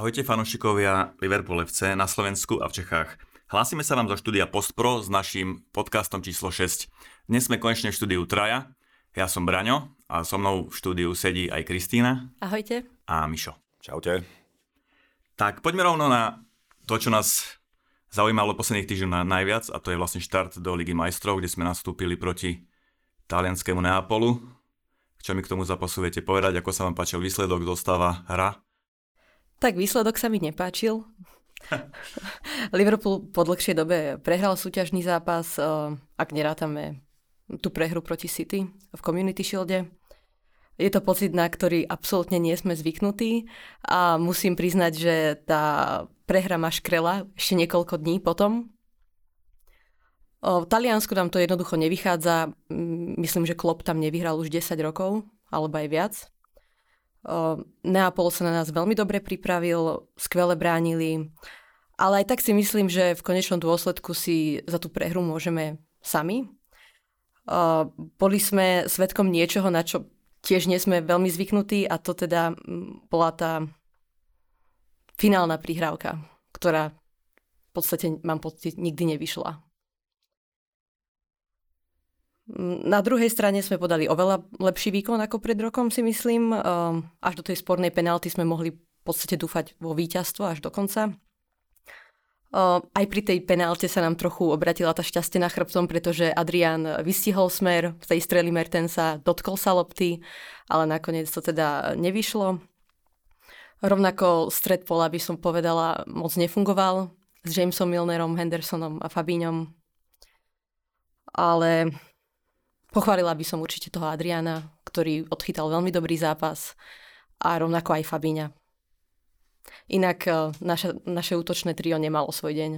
Ahojte fanúšikovia Liverpool FC na Slovensku a v Čechách. Hlásime sa vám zo štúdia Postpro s naším podcastom číslo 6. Dnes sme konečne v štúdiu Traja. Ja som Braňo a so mnou v štúdiu sedí aj Kristýna. Ahojte. A Mišo. Čaute. Tak poďme rovno na to, čo nás zaujímalo posledných týždňov najviac a to je vlastne štart do Ligy majstrov, kde sme nastúpili proti talianskému Neapolu. Čo mi k tomu zápasu viete povedať, ako sa vám páčil výsledok, dostáva hra? Tak výsledok sa mi nepáčil. Liverpool po dlhšej dobe prehral súťažný zápas, eh, ak nerátame tú prehru proti City v Community Shielde. Je to pocit, na ktorý absolútne nie sme zvyknutí a musím priznať, že tá prehra ma škrela ešte niekoľko dní potom. V Taliansku tam to jednoducho nevychádza. Myslím, že Klopp tam nevyhral už 10 rokov, alebo aj viac. Neapol sa na nás veľmi dobre pripravil, skvele bránili, ale aj tak si myslím, že v konečnom dôsledku si za tú prehru môžeme sami. Boli sme svetkom niečoho, na čo tiež nie sme veľmi zvyknutí a to teda bola tá finálna prihrávka, ktorá v podstate, mám pocit, nikdy nevyšla. Na druhej strane sme podali oveľa lepší výkon ako pred rokom, si myslím. Ehm, až do tej spornej penalty sme mohli v podstate dúfať vo víťazstvo až do konca. Ehm, aj pri tej penálte sa nám trochu obratila tá šťastie na chrbtom, pretože Adrian vystihol smer, v tej strely Mertensa dotkol sa lopty, ale nakoniec to teda nevyšlo. Rovnako stred pola by som povedala moc nefungoval s Jamesom Milnerom, Hendersonom a Fabíňom. Ale Pochválila by som určite toho Adriana, ktorý odchytal veľmi dobrý zápas a rovnako aj Fabíňa. Inak e, naša, naše útočné trio nemalo svoj deň.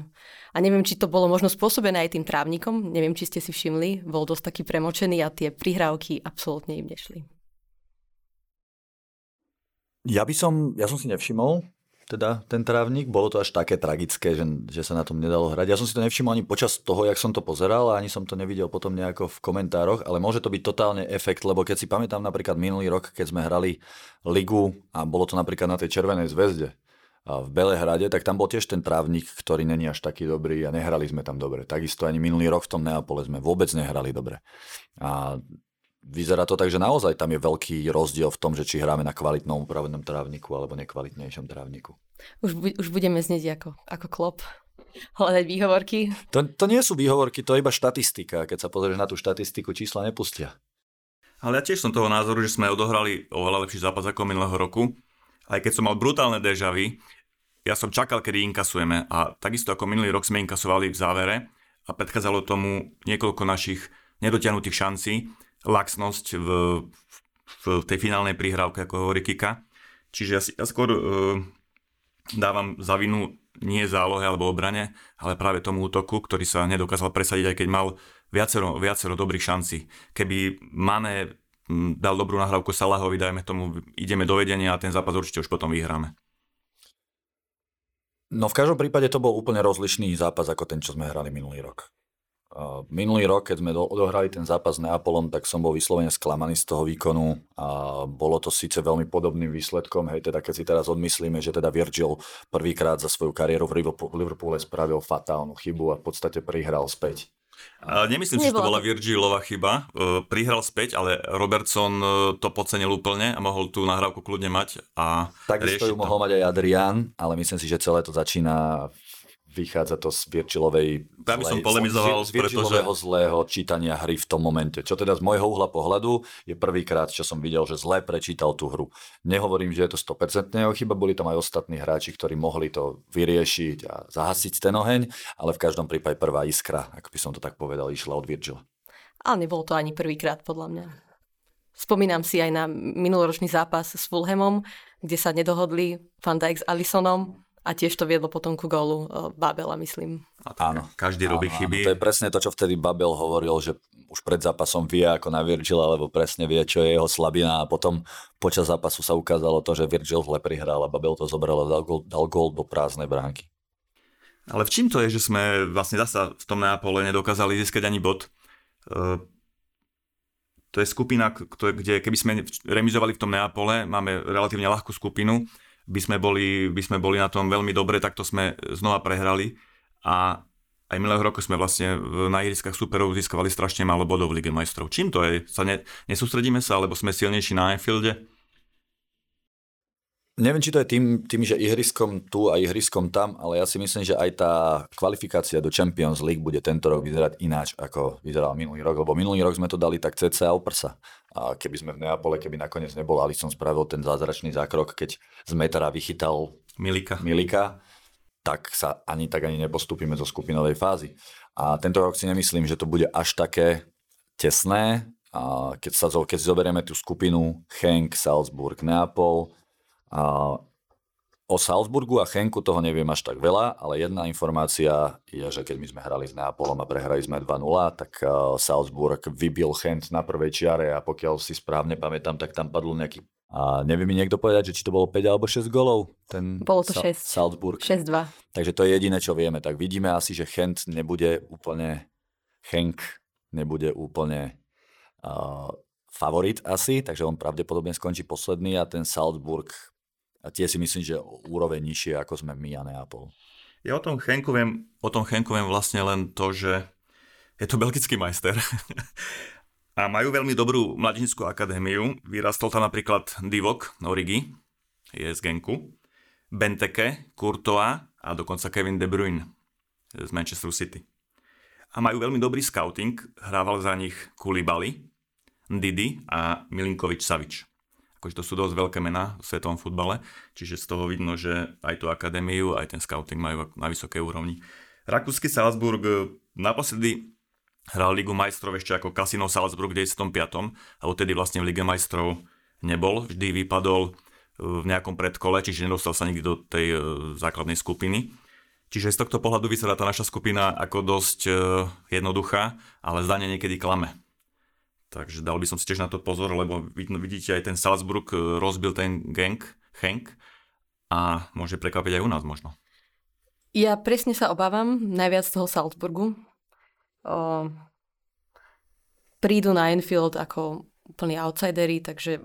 A neviem, či to bolo možno spôsobené aj tým trávnikom, neviem, či ste si všimli, bol dosť taký premočený a tie prihrávky absolútne im nešli. Ja by som, ja som si nevšimol, teda ten trávnik. Bolo to až také tragické, že, že sa na tom nedalo hrať. Ja som si to nevšimol ani počas toho, jak som to pozeral a ani som to nevidel potom nejako v komentároch, ale môže to byť totálne efekt, lebo keď si pamätám napríklad minulý rok, keď sme hrali ligu a bolo to napríklad na tej Červenej zväzde, v Belehrade, tak tam bol tiež ten trávnik, ktorý není až taký dobrý a nehrali sme tam dobre. Takisto ani minulý rok v tom Neapole sme vôbec nehrali dobre. A vyzerá to tak, že naozaj tam je veľký rozdiel v tom, že či hráme na kvalitnom upravenom trávniku alebo nekvalitnejšom trávniku. Už, už budeme znieť ako, ako klop. Hľadať výhovorky. To, to nie sú výhovorky, to je iba štatistika. Keď sa pozrieš na tú štatistiku, čísla nepustia. Ale ja tiež som toho názoru, že sme odohrali oveľa lepší zápas ako minulého roku. Aj keď som mal brutálne dežavy, ja som čakal, kedy inkasujeme a takisto ako minulý rok sme inkasovali v závere a predchádzalo tomu niekoľko našich nedotiahnutých šancí laxnosť v, v tej finálnej prihrávke, ako hovorí Kika. Čiže ja, si, ja skôr uh, dávam za vinu nie zálohe alebo obrane, ale práve tomu útoku, ktorý sa nedokázal presadiť, aj keď mal viacero, viacero dobrých šancí. Keby Mane dal dobrú nahrávku Salahovi, dajme tomu, ideme do vedenia a ten zápas určite už potom vyhráme. No v každom prípade to bol úplne rozlišný zápas ako ten, čo sme hrali minulý rok. Minulý rok, keď sme odohrali ten zápas s Neapolom, tak som bol vyslovene sklamaný z toho výkonu a bolo to síce veľmi podobným výsledkom, hej, teda keď si teraz odmyslíme, že teda Virgil prvýkrát za svoju kariéru v Liverpoole spravil fatálnu chybu a v podstate prihral späť. A nemyslím si, že to bola Virgilová chyba. E, prihral späť, ale Robertson e, to podcenil úplne a mohol tú nahrávku kľudne mať. A Takisto ju mohol mať aj Adrian, ale myslím si, že celé to začína vychádza to z Virčilovej ja by som polemizoval, z, pretože... zlého čítania hry v tom momente. Čo teda z môjho uhla pohľadu je prvýkrát, čo som videl, že zle prečítal tú hru. Nehovorím, že je to 100% jeho chyba, boli tam aj ostatní hráči, ktorí mohli to vyriešiť a zahasiť ten oheň, ale v každom prípade prvá iskra, ako by som to tak povedal, išla od Virgila. Ale nebolo to ani prvýkrát, podľa mňa. Spomínam si aj na minuloročný zápas s Fulhamom, kde sa nedohodli Van Dijk s Alisonom a tiež to viedlo potom ku gólu uh, Babela, myslím. Áno. Každý robí áno, chyby. Áno. To je presne to, čo vtedy Babel hovoril, že už pred zápasom vie ako na Virgila, lebo presne vie, čo je jeho slabina a potom počas zápasu sa ukázalo to, že Virgil zle prihral a Babel to zobral a dal gól, dal gól do prázdnej bránky. Ale v čím to je, že sme vlastne zasa v tom Neapole nedokázali získať ani bod? Uh, to je skupina, kde keby sme remizovali v tom Neapole, máme relatívne ľahkú skupinu, by sme boli, by sme boli na tom veľmi dobre, tak to sme znova prehrali a aj minulého roku sme vlastne na ihriskách superov získavali strašne málo bodov v Lige majstrov. Čím to je? Sa ne, nesústredíme sa, alebo sme silnejší na Anfielde? Neviem, či to je tým, tým, že ihriskom tu a ihriskom tam, ale ja si myslím, že aj tá kvalifikácia do Champions League bude tento rok vyzerať ináč, ako vyzeral minulý rok, lebo minulý rok sme to dali tak cca o prsa. A keby sme v Neapole, keby nakoniec nebol som spravil ten zázračný zákrok, keď z metra vychytal Milika. Milika, tak sa ani tak ani nepostupíme zo skupinovej fázy. A tento rok si nemyslím, že to bude až také tesné. A keď, sa, keď zoberieme tú skupinu Henk, Salzburg, Neapol, a o Salzburgu a Chenku toho neviem až tak veľa, ale jedna informácia je, že keď my sme hrali s Neapolom a prehrali sme 2-0, tak Salzburg vybil Chent na prvej čiare a pokiaľ si správne pamätám, tak tam padlo nejaký a nevie mi niekto povedať, že či to bolo 5 alebo 6 golov? Ten bolo to Sa- 6. Salzburg. 6-2. Takže to je jediné, čo vieme. Tak vidíme asi, že Chent nebude úplne Henk nebude úplne uh, favorit asi, takže on pravdepodobne skončí posledný a ten Salzburg a tie si myslím, že úroveň nižšie ako sme my a Neapol. Ja o tom Chenku viem, o tom Chenku viem vlastne len to, že je to belgický majster. a majú veľmi dobrú mladinskú akadémiu. Vyrastol tam napríklad Divok Origi, je z Genku, Benteke, Courtois a dokonca Kevin De Bruyne z Manchester City. A majú veľmi dobrý scouting, hrával za nich Kulibali, Didi a Milinkovič Savič akože to sú dosť veľké mená v svetovom futbale, čiže z toho vidno, že aj tú akadémiu, aj ten scouting majú na vysokej úrovni. Rakúsky Salzburg eh, naposledy hral Ligu majstrov ešte ako Casino Salzburg v 95. a odtedy vlastne v Lige majstrov nebol, vždy vypadol eh, v nejakom predkole, čiže nedostal sa nikdy do tej eh, základnej skupiny. Čiže z tohto pohľadu vyzerá tá naša skupina ako dosť jednoduchá, ale zdanie niekedy klame. Takže dal by som si tiež na to pozor, lebo vidíte aj ten Salzburg e, rozbil ten gang, Henk a môže prekvapiť aj u nás možno. Ja presne sa obávam najviac toho Salzburgu. O, prídu na Enfield ako úplní outsidery, takže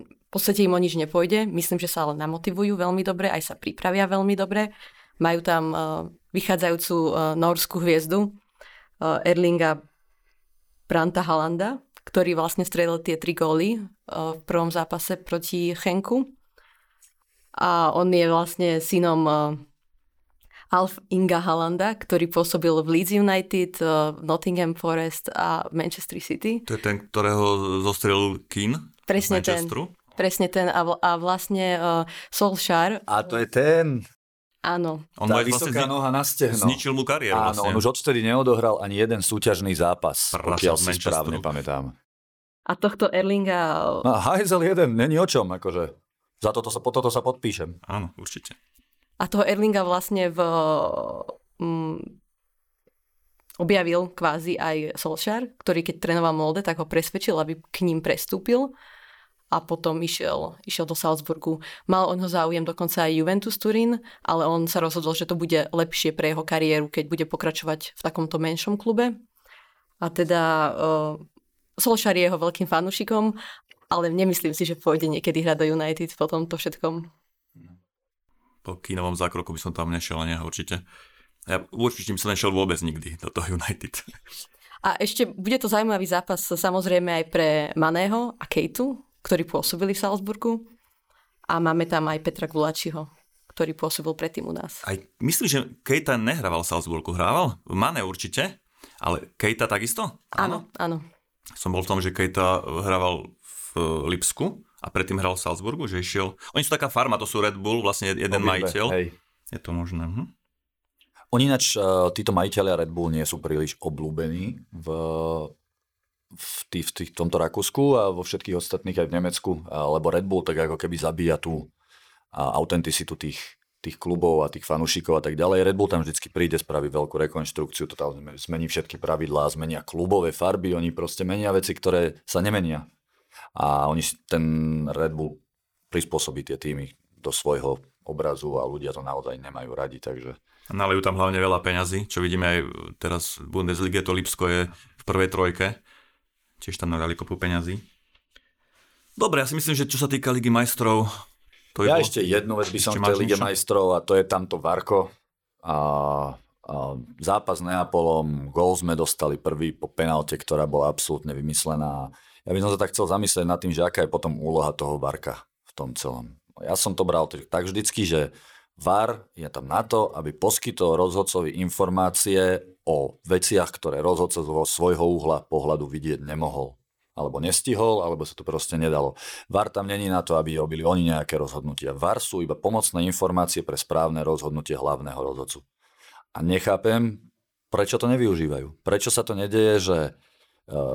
v podstate im o nič nepôjde. Myslím, že sa ale namotivujú veľmi dobre, aj sa pripravia veľmi dobre. Majú tam uh, vychádzajúcu uh, norskú hviezdu uh, Erlinga Branta Halanda, ktorý vlastne strelil tie tri góly eh, v prvom zápase proti Chenku. A on je vlastne synom eh, Alf Inga Halanda, ktorý pôsobil v Leeds United, eh, Nottingham Forest a Manchester City. To je ten, ktorého zostrelil Keane Presne ten. Presne ten a, a vlastne uh, Solskjaer. A to je ten. Áno. On tá vysoká vlastne noha na stehno. Zničil mu kariéru Áno, vlastne. on už odtedy neodohral ani jeden súťažný zápas, Prasa pokiaľ si správne pamätám. A tohto Erlinga... No, Heisel jeden, není o čom, akože. Za toto sa, po toto sa podpíšem. Áno, určite. A toho Erlinga vlastne v... Mm, objavil kvázi aj Solskjaer, ktorý keď trénoval Molde, tak ho presvedčil, aby k ním prestúpil a potom išiel, išiel do Salzburgu. Mal on ho záujem dokonca aj Juventus Turín, ale on sa rozhodol, že to bude lepšie pre jeho kariéru, keď bude pokračovať v takomto menšom klube. A teda uh, Solskjaer je jeho veľkým fanúšikom, ale nemyslím si, že pôjde niekedy hrať do United po tomto všetkom. Po kínovom zákroku by som tam nešiel, nie, určite. Ja určite som nešiel vôbec nikdy do toho United. A ešte bude to zaujímavý zápas samozrejme aj pre Maného a Kejtu, ktorí pôsobili v Salzburgu. A máme tam aj Petra Gulačiho, ktorý pôsobil predtým u nás. Aj, myslím, že Kejta nehrával v Salzburgu. Hrával? V Mane určite. Ale Kejta takisto? Áno, áno. Som bol v tom, že Kejta hrával v Lipsku a predtým hral v Salzburgu, že išiel... Oni sú taká farma, to sú Red Bull, vlastne jeden Obidve, majiteľ. Hej. Je to možné. Hm? Oni ináč, uh, títo majiteľia Red Bull nie sú príliš obľúbení v v, tý, v, tý, v tomto Rakúsku a vo všetkých ostatných aj v Nemecku, lebo Red Bull tak ako keby zabíja tú autenticitu tých, tých klubov a tých fanúšikov a tak ďalej. Red Bull tam vždycky príde, spraví veľkú rekonštrukciu, totálne zmení všetky pravidlá, zmenia klubové farby, oni proste menia veci, ktoré sa nemenia. A oni ten Red Bull prispôsobí tie týmy do svojho obrazu a ľudia to naozaj nemajú radi, takže... Nalejú tam hlavne veľa peňazí, čo vidíme aj teraz v Bundeslige, to Lipsko je v prvej trojke Tiež tam narali kopu peňazí. Dobre, ja si myslím, že čo sa týka Ligy majstrov, To ja ešte jednu vec by som tej Lige majstrov a to je tamto Varko. A, a zápas s Neapolom, gol sme dostali prvý po penalte, ktorá bola absolútne vymyslená. Ja by som sa tak chcel zamyslieť nad tým, že aká je potom úloha toho Varka v tom celom. Ja som to bral tak vždycky, že VAR je tam na to, aby poskytol rozhodcovi informácie o veciach, ktoré rozhodca zo svojho uhla pohľadu vidieť nemohol alebo nestihol, alebo sa to proste nedalo. VAR tam není na to, aby robili oni nejaké rozhodnutia. VAR sú iba pomocné informácie pre správne rozhodnutie hlavného rozhodcu. A nechápem, prečo to nevyužívajú. Prečo sa to nedeje, že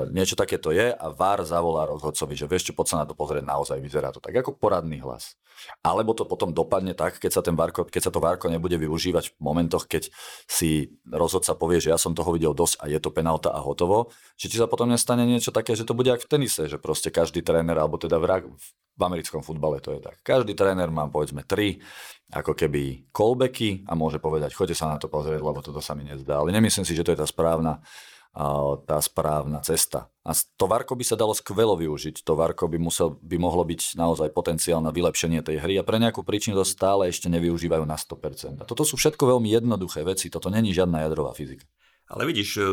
niečo takéto je a VAR zavolá rozhodcovi, že vieš čo, poď sa na to pozrieť, naozaj vyzerá to tak ako poradný hlas. Alebo to potom dopadne tak, keď sa, ten varko, keď sa to Varko nebude využívať v momentoch, keď si rozhodca povie, že ja som toho videl dosť a je to penálta a hotovo, že sa potom nestane niečo také, že to bude ako v tenise, že proste každý tréner, alebo teda v, v americkom futbale to je tak. Každý tréner má povedzme tri ako keby callbacky a môže povedať, choďte sa na to pozrieť, lebo toto sa mi nezdá. Ale nemyslím si, že to je tá správna tá správna cesta. A to Varko by sa dalo skvelo využiť. To Varko by, musel, by mohlo byť naozaj potenciál na vylepšenie tej hry a pre nejakú príčinu to stále ešte nevyužívajú na 100%. A toto sú všetko veľmi jednoduché veci, toto není žiadna jadrová fyzika. Ale vidíš, e,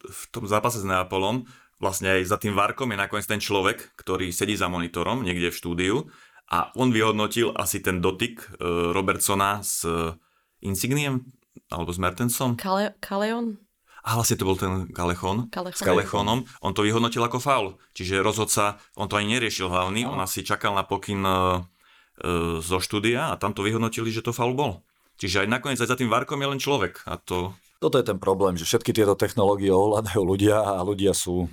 v tom zápase s Neapolom vlastne aj za tým Varkom je nakoniec ten človek, ktorý sedí za monitorom niekde v štúdiu a on vyhodnotil asi ten dotyk e, Robertsona s Insigniem alebo s Mertensom. Kale, Kaleon? A vlastne to bol ten Kalechon, Kalechon. s Kalechonom, on to vyhodnotil ako faul. Čiže rozhodca, on to ani neriešil hlavný, no. on asi čakal na pokyn e, zo štúdia a tam to vyhodnotili, že to faul bol. Čiže aj nakoniec aj za tým Varkom je len človek. A to... Toto je ten problém, že všetky tieto technológie ovládajú ľudia a ľudia sú...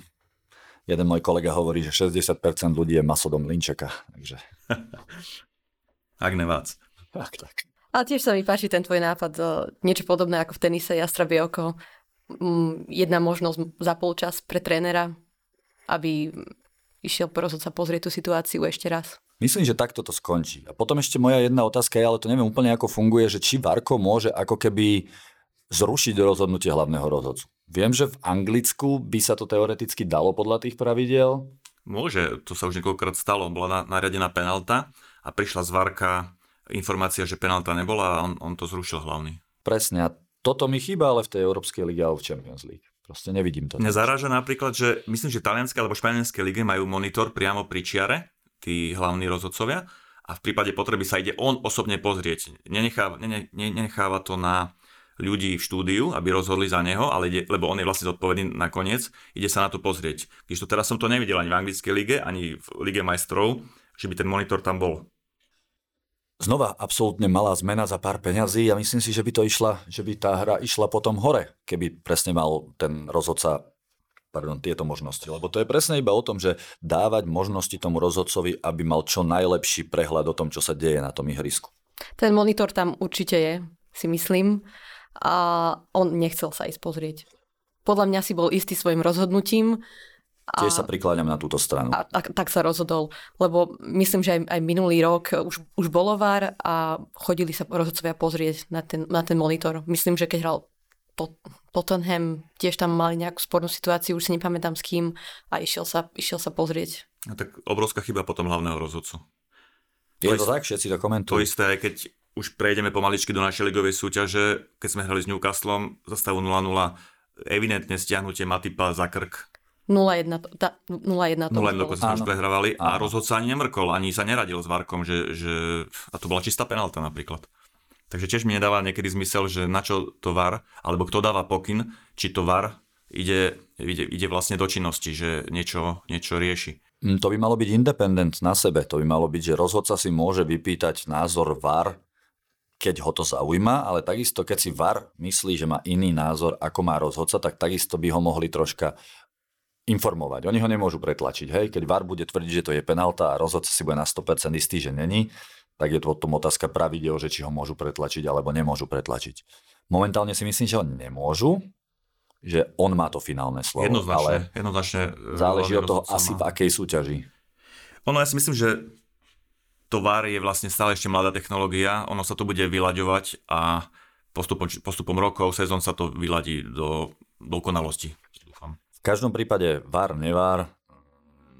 Jeden môj kolega hovorí, že 60% ľudí je masodom linčeka. Takže... Ak nevác. Tak, tak. A tiež sa mi páči ten tvoj nápad, niečo podobné ako v tenise Jastrabie oko Mm, jedna možnosť za polčas pre trénera, aby išiel sa pozrieť tú situáciu ešte raz. Myslím, že takto to skončí. A potom ešte moja jedna otázka je, ale to neviem úplne ako funguje, že či Varko môže ako keby zrušiť rozhodnutie hlavného rozhodcu. Viem, že v Anglicku by sa to teoreticky dalo podľa tých pravidiel. Môže, to sa už niekoľkokrát stalo. Bola nariadená penalta a prišla z Varka informácia, že penalta nebola a on, on to zrušil hlavný. Presne. A toto mi chýba ale v tej Európskej lige alebo v Champions League. Proste nevidím to. Mňa napríklad, že myslím, že talianské alebo španielské lige majú monitor priamo pri čiare, tí hlavní rozhodcovia, a v prípade potreby sa ide on osobne pozrieť. Nenecháva, ne, ne, nenecháva to na ľudí v štúdiu, aby rozhodli za neho, ale ide, lebo on je vlastne zodpovedný nakoniec, ide sa na to pozrieť. Když to teraz som to nevidel ani v anglickej lige, ani v lige majstrov, že by ten monitor tam bol znova absolútne malá zmena za pár peňazí a myslím si, že by to išla, že by tá hra išla potom hore, keby presne mal ten rozhodca pardon, tieto možnosti. Lebo to je presne iba o tom, že dávať možnosti tomu rozhodcovi, aby mal čo najlepší prehľad o tom, čo sa deje na tom ihrisku. Ten monitor tam určite je, si myslím. A on nechcel sa ísť pozrieť. Podľa mňa si bol istý svojim rozhodnutím Tiež sa prikláňam na túto stranu. A, a tak sa rozhodol, lebo myslím, že aj, aj minulý rok už, už bolo VAR a chodili sa rozhodcovia pozrieť na ten, na ten monitor. Myslím, že keď hral Tottenham, tiež tam mali nejakú spornú situáciu, už si nepamätám s kým a išiel sa, išiel sa pozrieť. A tak obrovská chyba potom hlavného rozhodcu. Je to, to tak, všetci to komentujú. To isté, aj keď už prejdeme pomaličky do našej ligovej súťaže, keď sme hrali s Newcastlom za stavu 0-0, evidentne stiahnutie Matipa za krk 0-1 to, 0-1 to 0 dokonca už prehrávali a rozhodca ani nemrkol, ani sa neradil s Varkom, že, že, a to bola čistá penálta napríklad. Takže tiež mi nedáva niekedy zmysel, že na čo to VAR, alebo kto dáva pokyn, či to VAR ide, ide, ide vlastne do činnosti, že niečo, niečo rieši. Mm, to by malo byť independent na sebe. To by malo byť, že rozhodca si môže vypýtať názor VAR, keď ho to zaujíma, ale takisto keď si VAR myslí, že má iný názor, ako má rozhodca, tak takisto by ho mohli troška informovať. Oni ho nemôžu pretlačiť. Hej? Keď VAR bude tvrdiť, že to je penálta a rozhodca si bude na 100% istý, že není, tak je to potom otázka pravidel, že či ho môžu pretlačiť alebo nemôžu pretlačiť. Momentálne si myslím, že ho nemôžu, že on má to finálne slovo. Jednoznačne. Ale jednoznačne záleží od toho asi má. v akej súťaži. Ono, ja si myslím, že to VAR je vlastne stále ešte mladá technológia, ono sa to bude vyľaďovať a postupom, postupom rokov, sezón sa to vyladí do dokonalosti každom prípade VAR, nevár,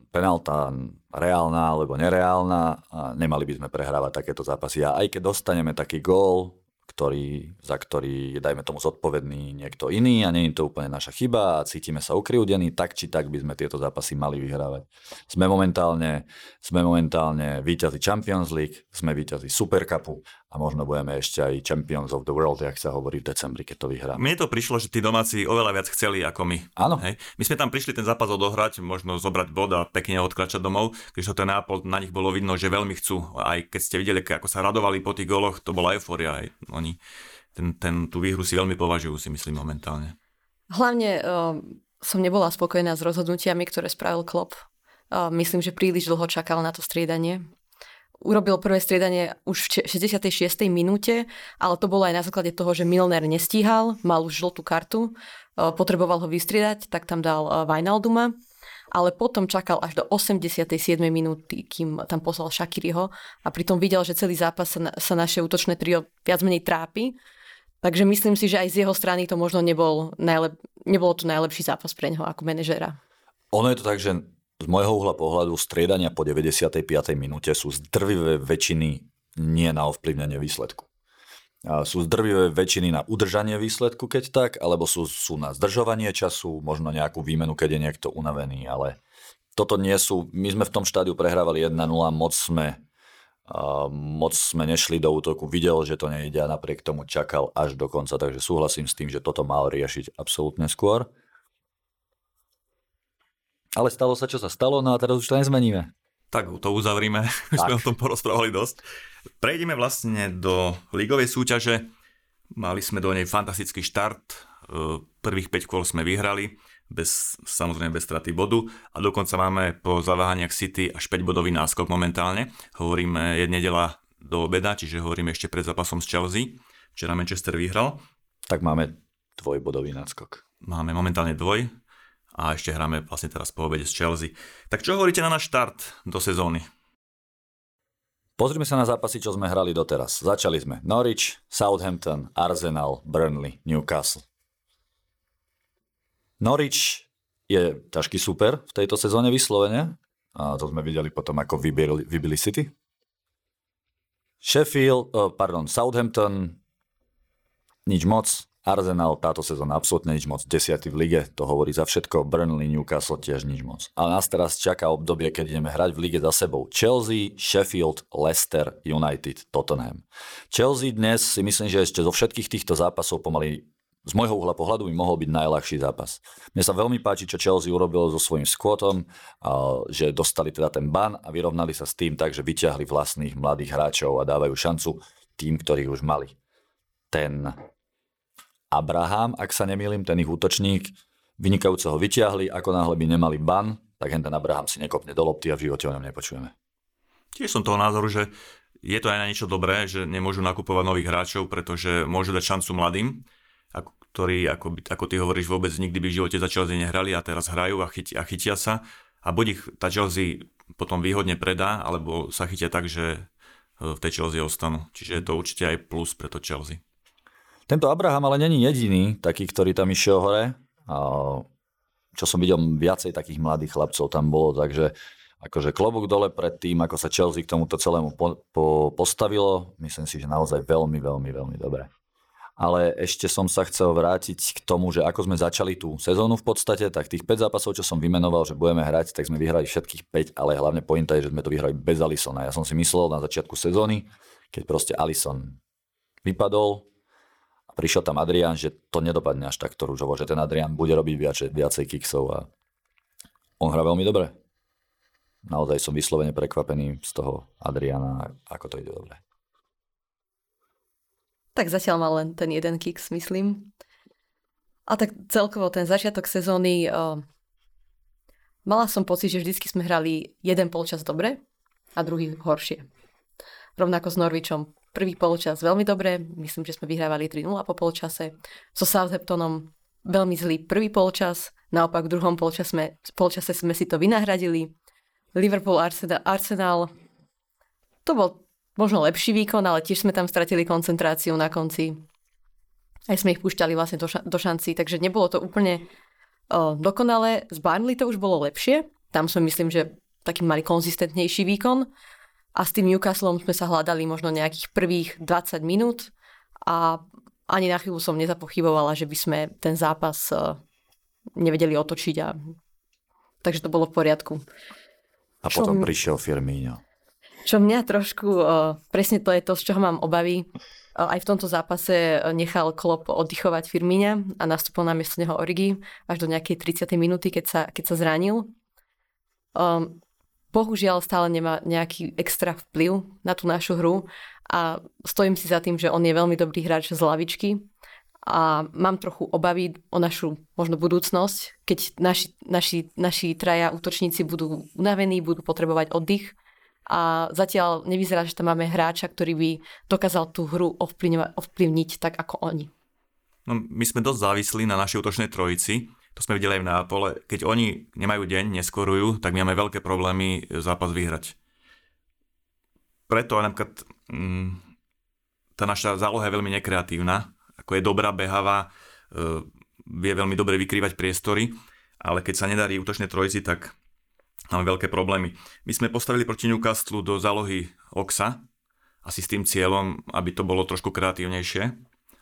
penálta reálna alebo nereálna a nemali by sme prehrávať takéto zápasy. A aj keď dostaneme taký gól, ktorý, za ktorý je, dajme tomu, zodpovedný niekto iný a nie je to úplne naša chyba a cítime sa ukriúdení, tak či tak by sme tieto zápasy mali vyhrávať. Sme momentálne, sme momentálne víťazi Champions League, sme víťazi Supercupu a možno budeme ešte aj Champions of the World, jak sa hovorí v decembri, keď to vyhráme. Mne to prišlo, že tí domáci oveľa viac chceli ako my. Áno. Hej. My sme tam prišli ten zápas odohrať, možno zobrať bod a pekne odkračať domov, keď to ten nápol, na nich bolo vidno, že veľmi chcú. Aj keď ste videli, ako sa radovali po tých goloch, to bola euforia. Aj oni ten, ten, tú výhru si veľmi považujú, si myslím momentálne. Hlavne uh, som nebola spokojná s rozhodnutiami, ktoré spravil Klopp. Uh, myslím, že príliš dlho čakal na to striedanie urobil prvé striedanie už v 66. minúte, ale to bolo aj na základe toho, že Milner nestíhal, mal už žltú kartu, e, potreboval ho vystriedať, tak tam dal Vajnalduma, ale potom čakal až do 87. minúty, kým tam poslal Shakiriho a pritom videl, že celý zápas sa, na, sa naše útočné trio viac menej trápi. Takže myslím si, že aj z jeho strany to možno nebol najlep- nebolo to najlepší zápas pre neho ako manažéra. Ono je to tak, že z môjho uhla pohľadu striedania po 95. minúte sú zdrvivé väčšiny nie na ovplyvnenie výsledku. Sú zdrvivé väčšiny na udržanie výsledku, keď tak, alebo sú, sú na zdržovanie času, možno nejakú výmenu, keď je niekto unavený, ale toto nie sú, my sme v tom štádiu prehrávali 1-0, moc sme, moc sme nešli do útoku, videl, že to nejde a napriek tomu čakal až do konca, takže súhlasím s tým, že toto mal riešiť absolútne skôr. Ale stalo sa, čo sa stalo, no a teraz už to nezmeníme. Tak to uzavrime, už sme o tom porozprávali dosť. Prejdeme vlastne do ligovej súťaže. Mali sme do nej fantastický štart. E, prvých 5 kôl sme vyhrali, bez, samozrejme bez straty bodu a dokonca máme po zaváhaniach City až 5 bodový náskok momentálne. Hovoríme je nedela do obeda, čiže hovoríme ešte pred zápasom s Chelsea. Včera Manchester vyhral. Tak máme dvojbodový náskok. Máme momentálne dvoj, a ešte hráme vlastne teraz po obede s Chelsea. Tak čo hovoríte na náš štart do sezóny? Pozrime sa na zápasy, čo sme hrali doteraz. Začali sme Norwich, Southampton, Arsenal, Burnley, Newcastle. Norwich je ťažký super v tejto sezóne vyslovene. A to sme videli potom, ako vybili, vybili City. Sheffield, oh, pardon, Southampton, nič moc. Arsenal táto sezóna absolútne nič moc. Desiatý v lige, to hovorí za všetko. Burnley, Newcastle tiež nič moc. Ale nás teraz čaká obdobie, keď ideme hrať v lige za sebou. Chelsea, Sheffield, Leicester, United, Tottenham. Chelsea dnes si myslím, že ešte zo všetkých týchto zápasov pomaly z môjho uhla pohľadu by mohol byť najľahší zápas. Mne sa veľmi páči, čo Chelsea urobilo so svojím skvotom, že dostali teda ten ban a vyrovnali sa s tým tak, že vyťahli vlastných mladých hráčov a dávajú šancu tým, ktorých už mali. Ten Abraham, ak sa nemýlim, ten ich útočník, vynikajúco ho vyťahli, ako náhle by nemali ban, tak ten Abraham si nekopne do lopty a v živote o ňom nepočujeme. Tiež som toho názoru, že je to aj na niečo dobré, že nemôžu nakupovať nových hráčov, pretože môžu dať šancu mladým, ako, ktorí, ako, ako ty hovoríš, vôbec nikdy by v živote za Chelsea nehrali a teraz hrajú a, chyti, a chytia sa. A buď ich tá Chelsea potom výhodne predá, alebo sa chytia tak, že e, v tej Chelsea ostanú. Čiže je to určite aj plus pre to Chelsea. Tento Abraham ale není jediný taký, ktorý tam išiel hore. Čo som videl, viacej takých mladých chlapcov tam bolo, takže akože klobúk dole pred tým, ako sa Chelsea k tomuto celému po, po, postavilo. Myslím si, že naozaj veľmi, veľmi, veľmi dobre. Ale ešte som sa chcel vrátiť k tomu, že ako sme začali tú sezónu v podstate, tak tých 5 zápasov, čo som vymenoval, že budeme hrať, tak sme vyhrali všetkých 5, ale hlavne pointa je, že sme to vyhrali bez Alisona. Ja som si myslel na začiatku sezóny, keď proste Alison vypadol, prišiel tam Adrian, že to nedopadne až tak rúžovo, že ten Adrian bude robiť viacej, viacej kiksov a on hrá veľmi dobre. Naozaj som vyslovene prekvapený z toho Adriana, ako to ide dobre. Tak zatiaľ mal len ten jeden kiks, myslím. A tak celkovo ten začiatok sezóny uh, mala som pocit, že vždycky sme hrali jeden polčas dobre a druhý horšie. Rovnako s Norvičom prvý polčas veľmi dobre, myslím, že sme vyhrávali 3-0 po polčase. So Southamptonom veľmi zlý prvý polčas, naopak v druhom polčase sme, polčase sme si to vynahradili. Liverpool, Arsenal, Arsenal, to bol možno lepší výkon, ale tiež sme tam stratili koncentráciu na konci. Aj sme ich púšťali vlastne do, ša- do šanci, takže nebolo to úplne o, dokonalé. Z Barnley to už bolo lepšie, Tam sme myslím, že taký mali konzistentnejší výkon a s tým Newcastlom sme sa hľadali možno nejakých prvých 20 minút a ani na chvíľu som nezapochybovala, že by sme ten zápas e, nevedeli otočiť a takže to bolo v poriadku. A potom Čo... prišiel Firmino. Čo mňa trošku, uh, presne to je to, z čoho mám obavy. Uh, aj v tomto zápase nechal Klopp oddychovať Firmíňa a nastúpil na miesto neho Origi až do nejakej 30. minúty, keď sa, keď sa zranil. Um, bohužiaľ stále nemá nejaký extra vplyv na tú našu hru a stojím si za tým, že on je veľmi dobrý hráč z lavičky a mám trochu obavy o našu možno budúcnosť, keď naši, naši, naši traja útočníci budú unavení, budú potrebovať oddych a zatiaľ nevyzerá, že tam máme hráča, ktorý by dokázal tú hru ovplyvniť tak ako oni. No, my sme dosť závislí na našej útočnej trojici to sme videli aj v Nápole, keď oni nemajú deň, neskorujú, tak my máme veľké problémy zápas vyhrať. Preto aj napríklad mm, tá naša záloha je veľmi nekreatívna, ako je dobrá, behavá, e, vie veľmi dobre vykrývať priestory, ale keď sa nedarí útočné trojici, tak máme veľké problémy. My sme postavili proti Newcastle do zálohy Oxa, asi s tým cieľom, aby to bolo trošku kreatívnejšie,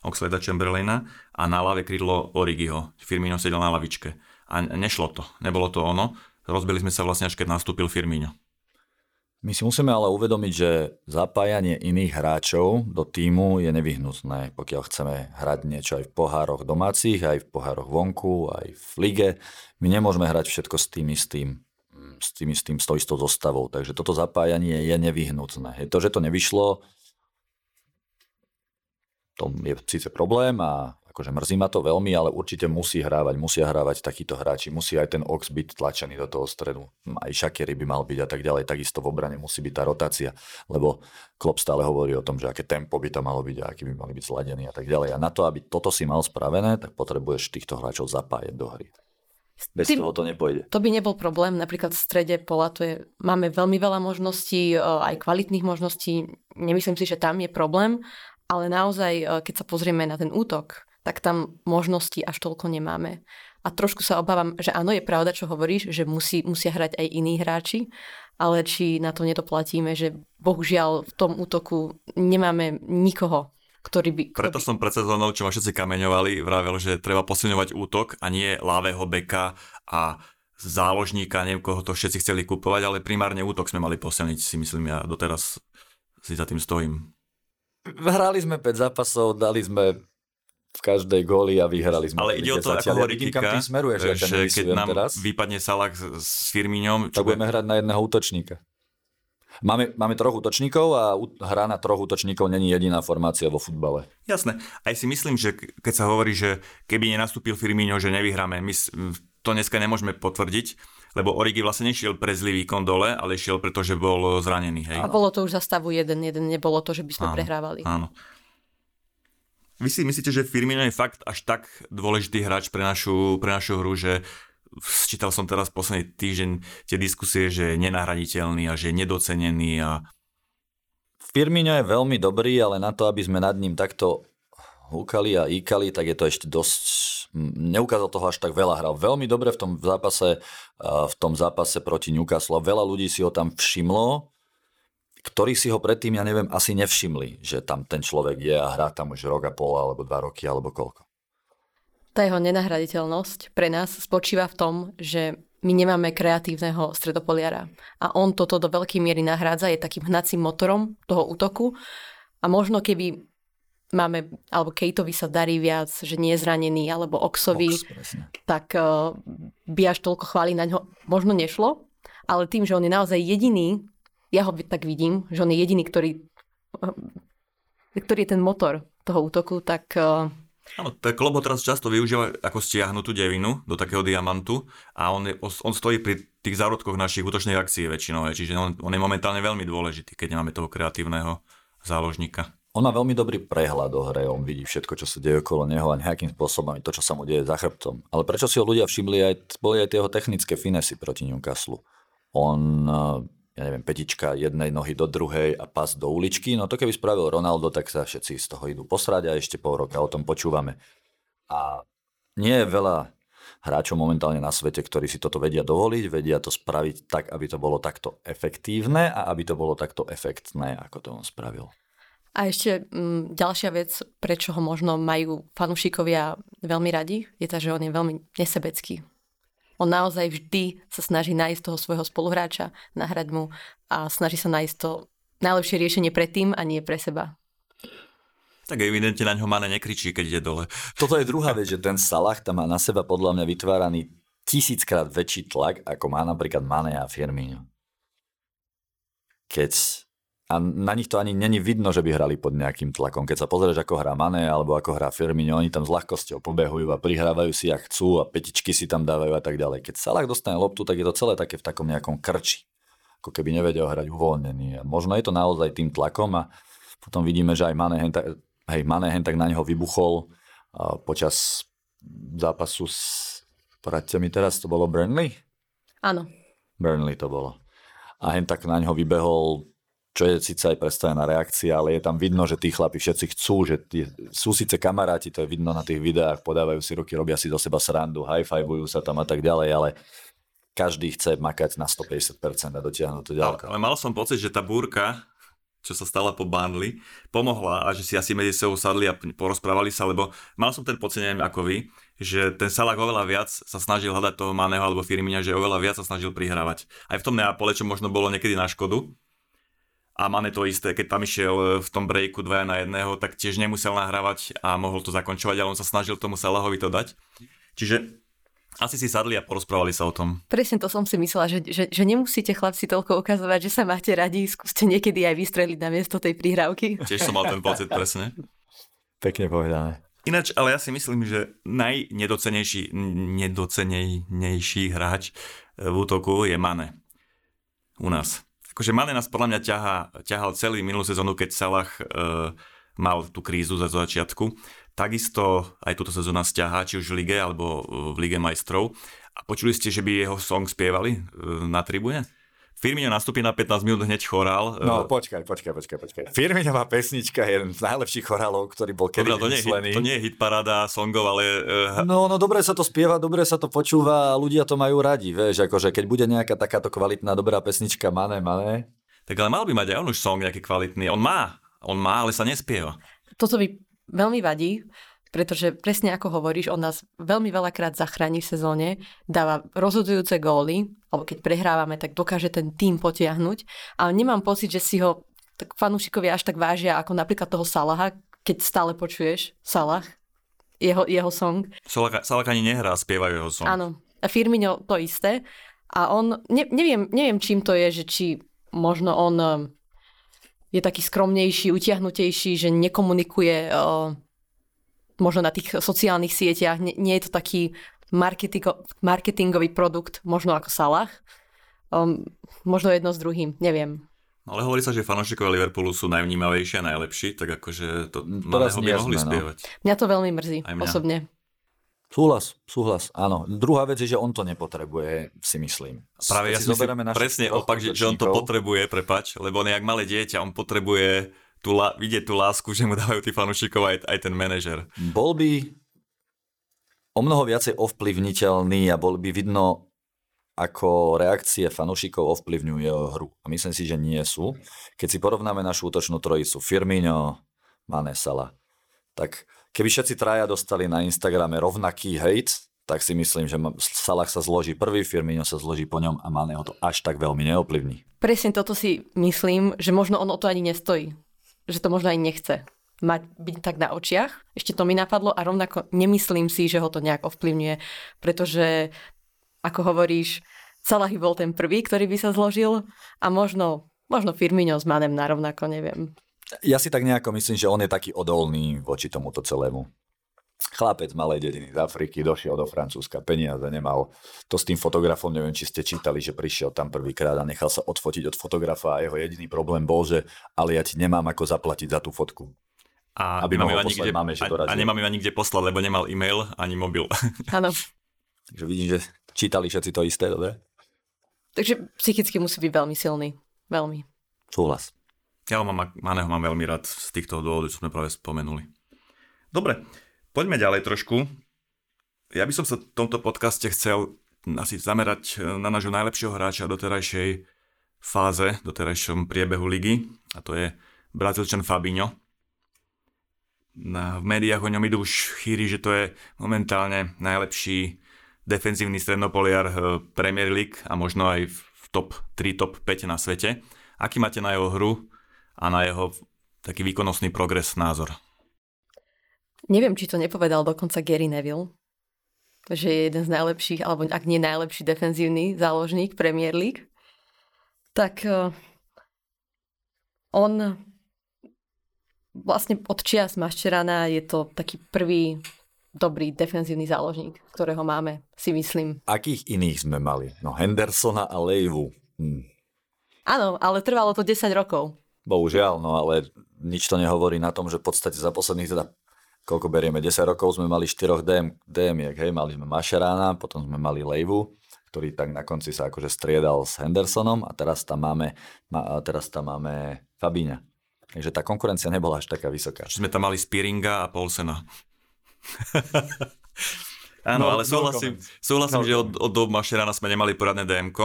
Oxleda Chamberlaina a na lave krídlo Origiho. Firmino sedel na lavičke. A nešlo to. Nebolo to ono. Rozbili sme sa vlastne až keď nastúpil Firmino. My si musíme ale uvedomiť, že zapájanie iných hráčov do týmu je nevyhnutné, pokiaľ chceme hrať niečo aj v pohároch domácich, aj v pohároch vonku, aj v lige. My nemôžeme hrať všetko s tým istým s tým istým, s tou istou zostavou. Takže toto zapájanie je nevyhnutné. Je to, že to nevyšlo, to je síce problém a akože mrzí ma to veľmi, ale určite musí hrávať, musia hrávať takíto hráči, musí aj ten Ox byť tlačený do toho stredu, aj Šakery by mal byť a tak ďalej, takisto v obrane musí byť tá rotácia, lebo Klopp stále hovorí o tom, že aké tempo by to malo byť a aký by mali byť zladení a tak ďalej. A na to, aby toto si mal spravené, tak potrebuješ týchto hráčov zapájať do hry. Bez Tým, toho to nepôjde. To by nebol problém. Napríklad v strede pola to je, máme veľmi veľa možností, aj kvalitných možností. Nemyslím si, že tam je problém, ale naozaj, e, keď sa pozrieme na ten útok, tak tam možnosti až toľko nemáme. A trošku sa obávam, že áno, je pravda, čo hovoríš, že musí, musia hrať aj iní hráči, ale či na to nedoplatíme, že bohužiaľ v tom útoku nemáme nikoho, ktorý by... Ktorý Preto som pred sezónou, čo ma všetci kameňovali, vravel, že treba posilňovať útok a nie lávého beka a záložníka, neviem koho to všetci chceli kupovať, ale primárne útok sme mali posilniť, si myslím ja doteraz si za tým stojím. Hrali sme 5 zápasov, dali sme v každej góli a vyhrali sme. Ale ide o to, ako hovorí Kika, kam smeruješ, že, že keď nám teraz, vypadne Salah s Firmiňom... Tak budeme hrať na jedného útočníka. Máme, máme troch útočníkov a hra na troch útočníkov není jediná formácia vo futbale. Jasné. Aj si myslím, že keď sa hovorí, že keby nenastúpil Firmino, že nevyhráme, my to dneska nemôžeme potvrdiť, lebo Origi vlastne nešiel pre zlý výkon dole, ale šiel preto, že bol zranený. Hej. A bolo to už za stavu jeden, jeden nebolo to, že by sme áno, prehrávali. Áno. Vy si myslíte, že Firmino je fakt až tak dôležitý hráč pre našu, pre našu hru, že čítal som teraz posledný týždeň tie diskusie, že je nenahraditeľný a že je nedocenený a Firmino je veľmi dobrý, ale na to, aby sme nad ním takto húkali a íkali, tak je to ešte dosť neukázal toho až tak veľa. Hral veľmi dobre v tom zápase, v tom zápase proti Newcastle. Veľa ľudí si ho tam všimlo, ktorí si ho predtým, ja neviem, asi nevšimli, že tam ten človek je a hrá tam už rok a pol, alebo dva roky, alebo koľko. Tá jeho nenahraditeľnosť pre nás spočíva v tom, že my nemáme kreatívneho stredopoliara. A on toto do veľkej miery nahrádza, je takým hnacím motorom toho útoku. A možno keby máme, alebo Kejtovi sa darí viac, že nie je zranený, alebo Oxovi, Ox, tak uh, by až toľko chváli na ňo možno nešlo, ale tým, že on je naozaj jediný, ja ho tak vidím, že on je jediný, ktorý, uh, ktorý je ten motor toho útoku, tak... Uh, Áno, tak Klobo teraz často využíva ako stiahnutú devinu do takého diamantu a on, je, on stojí pri tých zárodkoch našich útočnej akcie väčšinou, čiže on, on je momentálne veľmi dôležitý, keď nemáme toho kreatívneho záložníka. On má veľmi dobrý prehľad o hre, on vidí všetko, čo sa deje okolo neho a nejakým spôsobom to, čo sa mu deje za chrbtom. Ale prečo si ho ľudia všimli, aj, boli aj tie jeho technické finesy proti Newcastle. On, eh, ja neviem, petička jednej nohy do druhej a pas do uličky, no to keby spravil Ronaldo, tak sa všetci z toho idú posrať a ešte pol roka o tom počúvame. A nie je veľa hráčov momentálne na svete, ktorí si toto vedia dovoliť, vedia to spraviť tak, aby to bolo takto efektívne a aby to bolo takto efektné, ako to on spravil. A ešte m, ďalšia vec, prečo ho možno majú fanúšikovia veľmi radi, je tá, že on je veľmi nesebecký. On naozaj vždy sa snaží nájsť toho svojho spoluhráča, nahrať mu a snaží sa nájsť to najlepšie riešenie pre tým a nie pre seba. Tak evidentne na ňo Mane nekričí, keď ide dole. Toto je druhá vec, že ten Salah tam má na seba podľa mňa vytváraný tisíckrát väčší tlak, ako má napríklad Mane a Firmino. Keď a na nich to ani není vidno, že by hrali pod nejakým tlakom. Keď sa pozrieš, ako hrá Mané alebo ako hrá Firmino, oni tam s ľahkosťou pobehujú a prihrávajú si, ak chcú a petičky si tam dávajú a tak ďalej. Keď Salah dostane loptu, tak je to celé také v takom nejakom krči. Ako keby nevedel hrať uvoľnený. A možno je to naozaj tým tlakom a potom vidíme, že aj Mané hen tak, hej, Mané hen tak na neho vybuchol počas zápasu s... Poradte mi teraz, to bolo Burnley? Áno. Burnley to bolo. A hen tak na neho vybehol čo je síce aj predstavená reakcia, ale je tam vidno, že tí chlapi všetci chcú, že tí, sú síce kamaráti, to je vidno na tých videách, podávajú si ruky, robia si do seba srandu, high-fiveujú sa tam a tak ďalej, ale každý chce makať na 150% a dotiahnuť to ďaleko. Ale, mal som pocit, že tá búrka, čo sa stala po Burnley, pomohla a že si asi medzi sebou sadli a porozprávali sa, lebo mal som ten pocit, neviem ako vy, že ten Salah oveľa viac sa snažil hľadať toho Maného alebo Firmina, že oveľa viac sa snažil prihrávať. Aj v tom Neapole, čo možno bolo niekedy na škodu, a máme to isté, keď tam išiel e, v tom breaku 2 na jedného, tak tiež nemusel nahrávať a mohol to zakončovať, ale on sa snažil tomu Salahovi to dať. Čiže asi si sadli a porozprávali sa o tom. Presne to som si myslela, že, že, že nemusíte chlapci toľko ukazovať, že sa máte radi, skúste niekedy aj vystreliť na miesto tej prihrávky. Tiež som mal ten pocit, presne. Pekne povedané. Ináč, ale ja si myslím, že najnedocenejší nedocenejší hráč v útoku je Mane. U nás akože Mane nás podľa mňa ťaha, ťahal celý minulú sezónu, keď Salah e, mal tú krízu za začiatku. Takisto aj túto sezóna stiaha, či už v lige alebo v lige majstrov. A počuli ste, že by jeho song spievali e, na tribúne? Firmino nastúpi na 15 minút hneď chorál. No počkaj, počkaj, počkaj, počkaj. Firminová pesnička je jeden z najlepších chorálov, ktorý bol kedy Dobre, to, nie je, to nie je hitparáda songov, ale... Uh... No, no dobre sa to spieva, dobre sa to počúva a ľudia to majú radi, vieš, akože keď bude nejaká takáto kvalitná, dobrá pesnička, mané, mané. Tak ale mal by mať aj on už song nejaký kvalitný. On má, on má, ale sa nespieva. Toto mi veľmi vadí, pretože presne ako hovoríš, on nás veľmi veľakrát zachráni v sezóne, dáva rozhodujúce góly, alebo keď prehrávame, tak dokáže ten tým potiahnuť, ale nemám pocit, že si ho tak fanúšikovia až tak vážia, ako napríklad toho Salaha, keď stále počuješ Salah, jeho, jeho song. Salah, Salah ani nehrá, spievajú jeho song. Áno. A Firmino to isté. A on, ne, neviem, neviem čím to je, že či možno on um, je taký skromnejší, utiahnutejší, že nekomunikuje uh, možno na tých sociálnych sieťach. Nie, nie je to taký marketingo, marketingový produkt, možno ako Salah. Um, možno jedno s druhým, neviem. Ale hovorí sa, že fanúšikovia Liverpoolu sú najvnímavejší a najlepší, tak akože to, to by mohli no. spievať. Mňa to veľmi mrzí, osobne. Súhlas, súhlas, áno. Druhá vec je, že on to nepotrebuje, si myslím. Práve ja si myslím presne opak, že, že on to potrebuje, prepač, lebo on je jak malé dieťa, on potrebuje tú, vidieť tú lásku, že mu dávajú tí fanúšikov aj, aj ten manažer. Bol by o mnoho viacej ovplyvniteľný a bol by vidno, ako reakcie fanúšikov ovplyvňujú jeho hru. A myslím si, že nie sú. Keď si porovnáme našu útočnú trojicu Firmino, Mane, Sala, tak keby všetci traja dostali na Instagrame rovnaký hate, tak si myslím, že Salah sa zloží prvý, Firmino sa zloží po ňom a Mane ho to až tak veľmi neovplyvní. Presne toto si myslím, že možno on o to ani nestojí že to možno aj nechce mať, byť tak na očiach. Ešte to mi napadlo a rovnako nemyslím si, že ho to nejak ovplyvňuje, pretože, ako hovoríš, Salahy bol ten prvý, ktorý by sa zložil a možno, možno Firmino s Manem na rovnako, neviem. Ja si tak nejako myslím, že on je taký odolný voči tomuto celému. Chlapec malej dediny z Afriky došiel do Francúzska, peniaze nemal. To s tým fotografom, neviem, či ste čítali, že prišiel tam prvýkrát a nechal sa odfotiť od fotografa a jeho jediný problém bol, že ale ja ti nemám ako zaplatiť za tú fotku. A, aby nemám iba nikde, máme, že a, a nemám iba nikde poslať, lebo nemal e-mail ani mobil. Áno. Takže vidím, že čítali všetci to isté, dobre? Takže psychicky musí byť veľmi silný. Veľmi. Súhlas. Ja ho mám, Maného mám veľmi rád z týchto dôvodov, čo sme práve spomenuli. Dobre, Poďme ďalej trošku. Ja by som sa v tomto podcaste chcel asi zamerať na nášho najlepšieho hráča doterajšej fáze, doterajšom priebehu ligy a to je Brazílčan Fabinho. V médiách o ňom idú už chýry, že to je momentálne najlepší defenzívny strednopoliar eh, Premier League a možno aj v top 3, top 5 na svete. Aký máte na jeho hru a na jeho taký výkonnostný progres názor? Neviem, či to nepovedal dokonca Gary Neville, že je jeden z najlepších, alebo ak nie najlepší defenzívny záložník Premier League. Tak uh, on vlastne od čias Maščerana je to taký prvý dobrý defenzívny záložník, ktorého máme, si myslím. Akých iných sme mali? No Hendersona a Leivu. Hm. Áno, ale trvalo to 10 rokov. Bohužiaľ, no ale nič to nehovorí na tom, že v podstate za posledných teda koľko berieme, 10 rokov sme mali 4 DM, DM hej, mali sme Mašerána, potom sme mali Leivu, ktorý tak na konci sa akože striedal s Hendersonom a teraz tam máme, ma, teraz tam máme Fabíňa. Takže tá konkurencia nebola až taká vysoká. Čiže sme tam mali Spiringa a Polsena. Áno, no, ale súhlasím, súhlasím no, že od, od dobu Mašerana sme nemali poradné dmk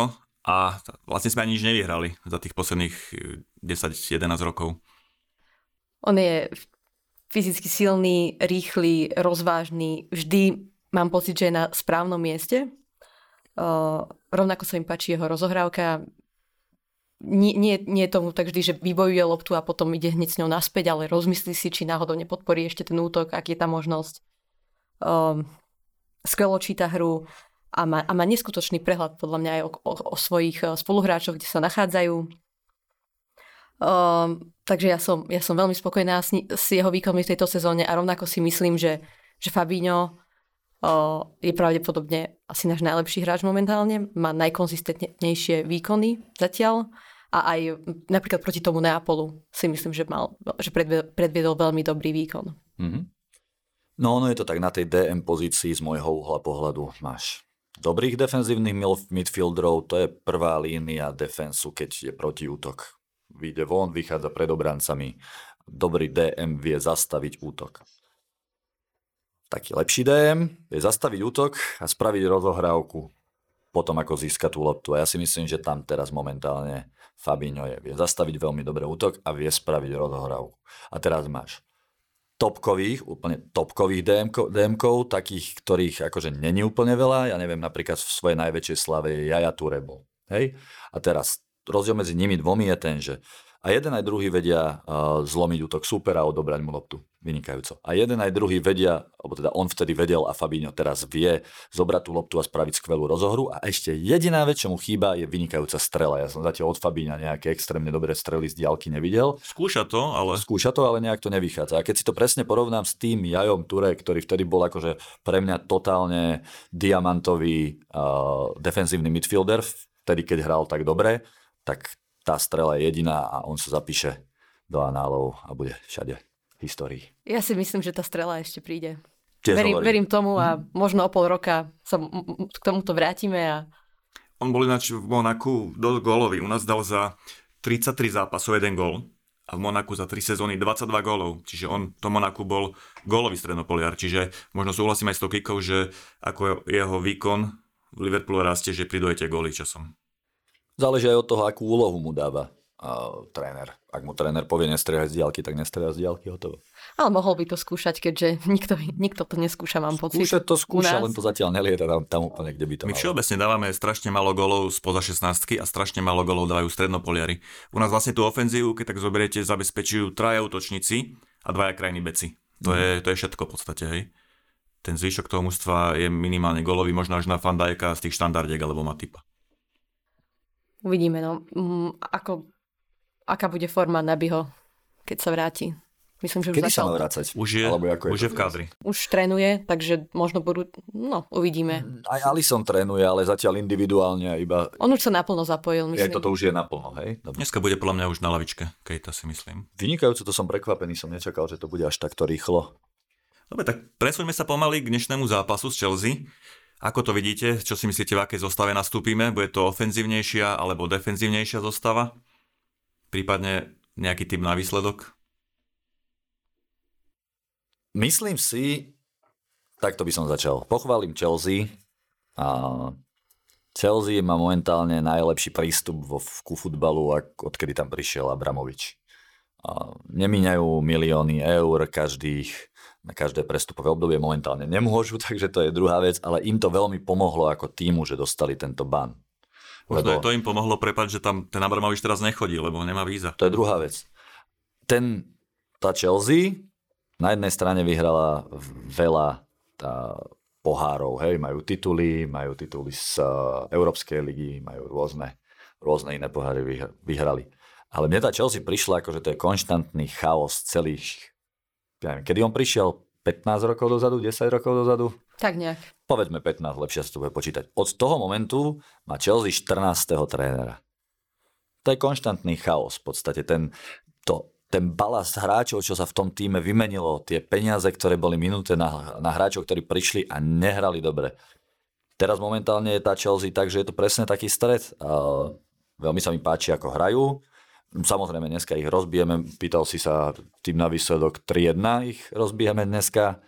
a vlastne sme ani nič nevyhrali za tých posledných 10-11 rokov. On je fyzicky silný, rýchly, rozvážny, vždy mám pocit, že je na správnom mieste. Uh, rovnako sa mi páči jeho rozohrávka. Nie, nie, nie je tomu tak vždy, že vybojuje loptu a potom ide hneď s ňou naspäť, ale rozmyslí si, či náhodou nepodporí ešte ten útok, ak je tá možnosť. Um, skvelo číta hru a má, a má neskutočný prehľad podľa mňa aj o, o, o svojich spoluhráčoch, kde sa nachádzajú. Um, takže ja som, ja som veľmi spokojná s, s jeho výkonmi v tejto sezóne a rovnako si myslím, že, že Fabinho uh, je pravdepodobne asi náš najlepší hráč momentálne, má najkonzistentnejšie výkony zatiaľ a aj napríklad proti tomu Neapolu si myslím, že, mal, že predviedol, veľmi dobrý výkon. Mm-hmm. No ono je to tak na tej DM pozícii z môjho uhla pohľadu máš dobrých defenzívnych midfielderov, to je prvá línia defensu, keď je protiútok vyjde von, vychádza pred obrancami. Dobrý DM vie zastaviť útok. Taký lepší DM vie zastaviť útok a spraviť rozohrávku potom, ako získa tú loptu. A ja si myslím, že tam teraz momentálne Fabinho je. Vie zastaviť veľmi dobrý útok a vie spraviť rozohrávku. A teraz máš topkových, úplne topkových DM-kov, takých, ktorých akože není úplne veľa. Ja neviem, napríklad v svojej najväčšej slave je Jaja Turebo. Hej? A teraz rozdiel medzi nimi dvomi je ten, že a jeden aj druhý vedia uh, zlomiť útok supera a odobrať mu loptu. Vynikajúco. A jeden aj druhý vedia, alebo teda on vtedy vedel a Fabinho teraz vie zobrať tú loptu a spraviť skvelú rozohru. A ešte jediná vec, čo mu chýba, je vynikajúca strela. Ja som zatiaľ od Fabíňa nejaké extrémne dobré strely z diálky nevidel. Skúša to, ale... Skúša to, ale nejak to nevychádza. A keď si to presne porovnám s tým Jajom Ture, ktorý vtedy bol akože pre mňa totálne diamantový uh, defenzívny midfielder, vtedy keď hral tak dobre, tak tá strela je jediná a on sa zapíše do análov a bude všade v histórii. Ja si myslím, že tá strela ešte príde. verím, verím tomu a mm. možno o pol roka sa k tomuto vrátime. A... On bol ináč v Monaku dosť gólový. U nás dal za 33 zápasov jeden gól a v Monaku za 3 sezóny 22 gólov. Čiže on to Monaku bol gólový strednopoliar. Čiže možno súhlasím aj s tou kikou, že ako jeho výkon v Liverpoolu rastie, že tie góly časom. Záleží aj od toho, akú úlohu mu dáva uh, tréner. Ak mu tréner povie nestrieľať z diálky, tak nestrieľať z diálky, hotovo. Ale mohol by to skúšať, keďže nikto, nikto to neskúša, mám pocit. Skúšať to skúša, len to zatiaľ nelieta tam, tam úplne, kde by to My všeobecne dávame strašne málo golov spoza 16 a strašne málo golov dávajú strednopoliari. U nás vlastne tú ofenzívu, keď tak zoberiete, zabezpečujú traja útočníci a dvaja krajní beci. To, mm. je, to je všetko v podstate, hej. Ten zvyšok toho mužstva je minimálne golový, možno až na Fandajka z tých štandardiek alebo Matipa. Uvidíme, no. Mm, ako, aká bude forma Nabyho, keď sa vráti. Myslím, že už Kedy sa má vrácať? Už je, Alebo ako už je v kádri. Už trénuje, takže možno budú, no, uvidíme. Mm, aj Alison trénuje, ale zatiaľ individuálne iba... On už sa naplno zapojil, myslím. Aj toto už je naplno, hej? Dobre. Dneska bude podľa mňa už na lavičke, keď to si myslím. Vynikajúco, to som prekvapený, som nečakal, že to bude až takto rýchlo. Dobre, tak presuňme sa pomaly k dnešnému zápasu s Chelsea. Ako to vidíte? Čo si myslíte, v akej zostave nastúpime? Bude to ofenzívnejšia alebo defenzívnejšia zostava? Prípadne nejaký typ na výsledok? Myslím si, takto by som začal. Pochválim Chelsea. A Chelsea má momentálne najlepší prístup vo, ku futbalu, odkedy tam prišiel Abramovič. A nemíňajú milióny eur každých, na každé prestupové obdobie momentálne nemôžu, takže to je druhá vec, ale im to veľmi pomohlo ako týmu, že dostali tento ban. Lebo... to im pomohlo prepať, že tam ten Abramovič teraz nechodí, lebo nemá víza. To je druhá vec. Ten, tá Chelsea na jednej strane vyhrala veľa tá, pohárov, hej, majú tituly, majú tituly z uh, Európskej ligy, majú rôzne, rôzne iné poháry vyhrali. Ale mne tá Chelsea prišla ako, že to je konštantný chaos celých, ja neviem, kedy on prišiel? 15 rokov dozadu, 10 rokov dozadu? Tak nejak. Povedzme 15, lepšie sa to bude počítať. Od toho momentu má Chelsea 14. trénera. To je konštantný chaos v podstate. Ten, to, ten balast hráčov, čo sa v tom týme vymenilo, tie peniaze, ktoré boli minuté na, na hráčov, ktorí prišli a nehrali dobre. Teraz momentálne je tá Chelsea tak, že je to presne taký stred. A veľmi sa mi páči, ako hrajú. Samozrejme, dneska ich rozbijeme. Pýtal si sa tým na výsledok 3-1, ich rozbijeme dneska.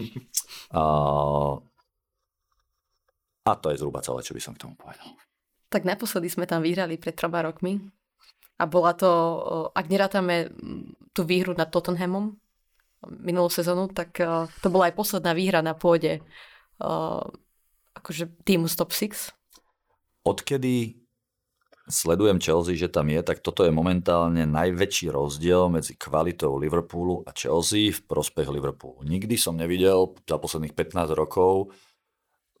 A, a to je zhruba celé, čo by som k tomu povedal. Tak naposledy sme tam vyhrali pred troma rokmi a bola to, ak nerátame tú výhru nad Tottenhamom minulú sezónu, tak to bola aj posledná výhra na pôde akože týmu Stop 6. Odkedy sledujem Chelsea, že tam je, tak toto je momentálne najväčší rozdiel medzi kvalitou Liverpoolu a Chelsea v prospech Liverpoolu. Nikdy som nevidel za posledných 15 rokov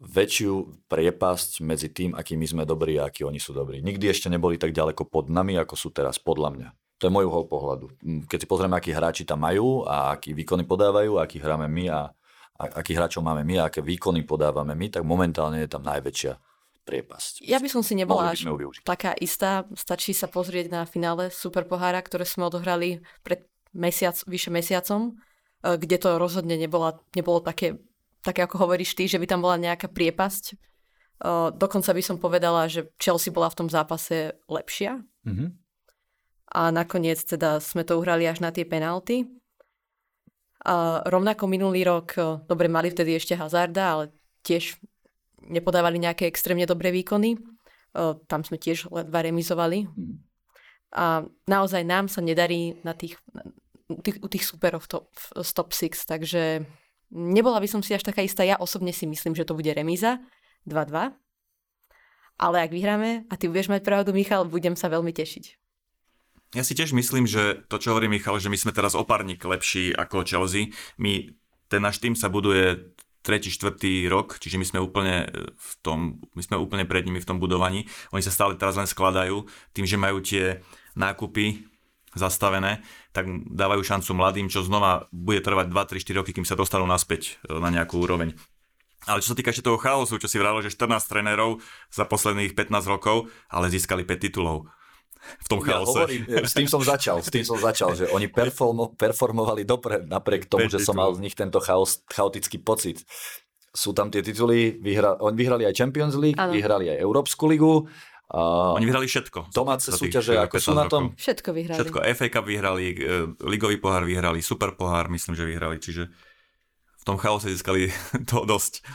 väčšiu priepasť medzi tým, aký my sme dobrí a akí oni sú dobrí. Nikdy ešte neboli tak ďaleko pod nami, ako sú teraz, podľa mňa. To je môj uhol pohľadu. Mm, keď si pozrieme, akí hráči tam majú a aký výkony podávajú, aký hráme my a, akých hráčov máme my a aké výkony podávame my, tak momentálne je tam najväčšia priepasť. Ja by som si nebola až taká istá. Stačí sa pozrieť na finále Super pohára, ktoré sme odohrali pred mesiac, vyše mesiacom, eh, kde to rozhodne nebola, nebolo také také ako hovoríš ty, že by tam bola nejaká priepasť. Uh, dokonca by som povedala, že Chelsea bola v tom zápase lepšia. Mm-hmm. A nakoniec teda sme to uhrali až na tie penalty. A rovnako minulý rok, dobre, mali vtedy ešte Hazarda, ale tiež nepodávali nejaké extrémne dobré výkony. Tam sme tiež ledva remizovali. Mm. A naozaj nám sa nedarí na tých, tých, u tých superov top, v top 6, takže Nebola by som si až taká istá, ja osobne si myslím, že to bude remíza 2-2. Ale ak vyhráme a ty budeš mať pravdu, Michal, budem sa veľmi tešiť. Ja si tiež myslím, že to, čo hovorí Michal, že my sme teraz oparník lepší ako Chelsea. My, ten náš tým sa buduje tretí, štvrtý rok, čiže my sme úplne v tom, my sme úplne pred nimi v tom budovaní. Oni sa stále teraz len skladajú tým, že majú tie nákupy zastavené, tak dávajú šancu mladým, čo znova bude trvať 2, 3, 4 roky, kým sa dostanú naspäť e, na nejakú úroveň. Ale čo sa týka ešte toho chaosu, čo si vravil, že 14 trénerov za posledných 15 rokov, ale získali 5 titulov v tom chaose. Ja hovorím, s tým som začal, s tým som začal, že oni performo, performovali dopred, napriek tomu, že som mal z nich tento chaos, chaotický pocit. Sú tam tie tituly, vyhra, oni vyhrali aj Champions League, ano. vyhrali aj Európsku ligu, Uh, Oni vyhrali všetko. Domáce súťaže, ako sú na tom? Všetko vyhrali. Všetko. FA Cup vyhrali, e, Ligový pohár vyhrali, Super pohár myslím, že vyhrali, čiže v tom chaose získali to dosť.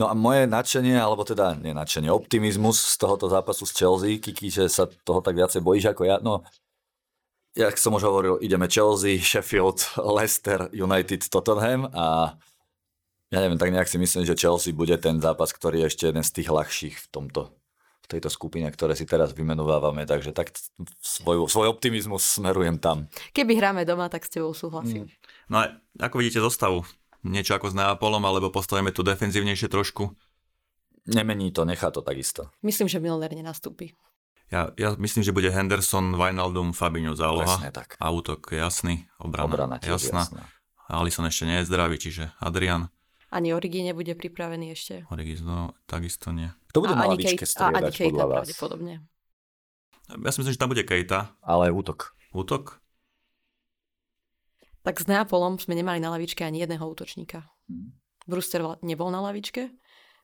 No a moje nadšenie, alebo teda nie nadšenie, optimizmus z tohoto zápasu s Chelsea, Kiki, že sa toho tak viacej bojíš ako ja, no jak som už hovoril, ideme Chelsea, Sheffield, Leicester, United, Tottenham a ja neviem, tak nejak si myslím, že Chelsea bude ten zápas, ktorý je ešte jeden z tých ľahších v tomto v tejto skupine, ktoré si teraz vymenovávame, takže tak svoj, svoj optimizmus smerujem tam. Keby hráme doma, tak s tebou súhlasím. Mm. No a ako vidíte zostavu? Niečo ako s Neapolom, alebo postavíme tu defenzívnejšie trošku? Nemení to, nechá to takisto. Myslím, že Milner nenastúpi. Ja, ja myslím, že bude Henderson, Wijnaldum, Fabinho záloha. Presne tak. A útok jasný, obrana, obrana jasná. jasná. Alison ešte nie je zdravý, čiže Adrian. Ani Origi nebude pripravený ešte. Origi no, takisto nie. Kto bude a na lavičke striedať podľa vás? pravdepodobne. Ja si myslím, že tam bude Kejta. Ale útok. Útok? Tak s Neapolom sme nemali na lavičke ani jedného útočníka. Hmm. Brewster nebol na lavičke,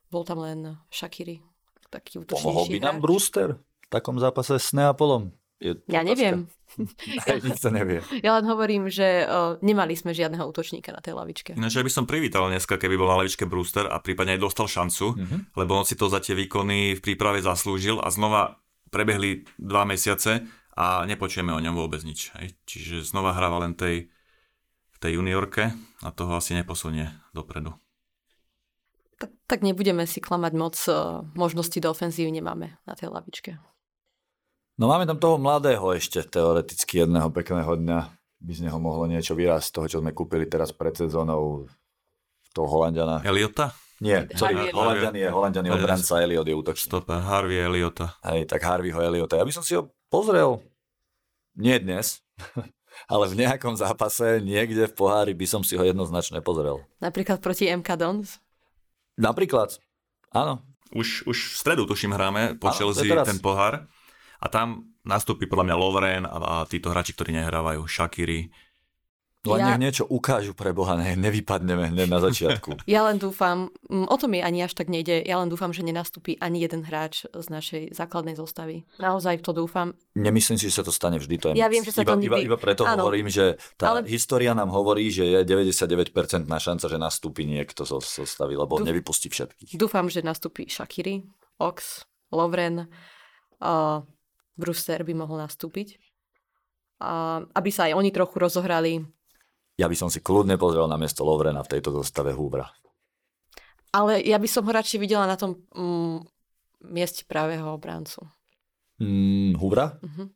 bol tam len Shakiri, taký útočník. Pomohol by nám Brewster v takom zápase s Neapolom? Je Ja neviem. Hej, nikto nevie. Ja len hovorím, že uh, nemali sme žiadneho útočníka na tej lavičke. Ináč ja by som privítal dneska, keby bol na lavičke Brewster a prípadne aj dostal šancu, Mhm. lebo on si to za tie výkony v príprave zaslúžil a znova prebehli dva mesiace a nepočujeme o ňom vôbec nič. Hej. Čiže znova hráva len tej, tej juniorke a toho asi neposunie dopredu. Tak, tak nebudeme si klamať moc, uh, možnosti do ofenzívy nemáme na tej lavičke. No máme tam toho mladého ešte, teoreticky jedného pekného dňa. By z neho mohlo niečo vyrásť z toho, čo sme kúpili teraz pred sezónou toho Holandiana. Eliota? Nie, sorry, Holandian je, Holandian je obranca, Eliot je útočník. Stoper, Harvey Eliota. Hej, tak Harveyho Eliota. Ja by som si ho pozrel, nie dnes, ale v nejakom zápase, niekde v pohári by som si ho jednoznačne pozrel. Napríklad proti MK Dons. Napríklad, áno, Už, už v stredu, tuším, hráme po Áno, Chelsea teraz. ten pohár a tam nastúpi podľa mňa Lovren a, a títo hráči, ktorí nehrávajú, Shakiri. Len Ja- nech niečo ukážu pre Boha, ne, nevypadneme hneď na začiatku. Ja len dúfam, mm, o tom mi ani až tak nejde, ja len dúfam, že nenastúpi ani jeden hráč z našej základnej zostavy. Naozaj to dúfam. Nemyslím si, že sa to stane vždy. To je Ja viem, že sa iba, to iba, nikdy- iba preto Áno. hovorím, že tá Ale- história nám hovorí, že je 99% na šanca, že nastúpi niekto zo zo zostavy, lebo Dú- nevypustí všetkých. Dúfam, že nastúpi Shakiri, Ox, Lovren, a Brewster by mohol nastúpiť. A aby sa aj oni trochu rozohrali. Ja by som si kľudne pozrel na miesto Lovrena v tejto zostave Húbra. Ale ja by som ho radšej videla na tom mm, mieste pravého obrancu. Mm, Húbra? Mhm.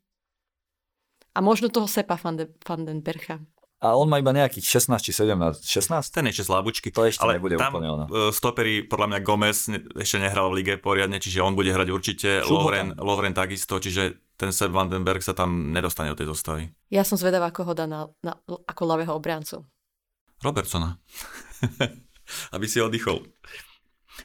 A možno toho Sepa van, de, van den Bercha. A on má iba nejakých 16 či 17. 16? Ten je ešte slabúčky. To ešte ale nebude tam úplne ono. e, stopery, podľa mňa Gomez ešte nehral v lige poriadne, čiže on bude hrať určite, Lovren, Lovren takisto, čiže ten Sepp Vandenberg sa tam nedostane do tej zostavy. Ja som zvedavá, ako ho dá na, na, ako ľavého obrancu. Robertsona. Aby si oddychol.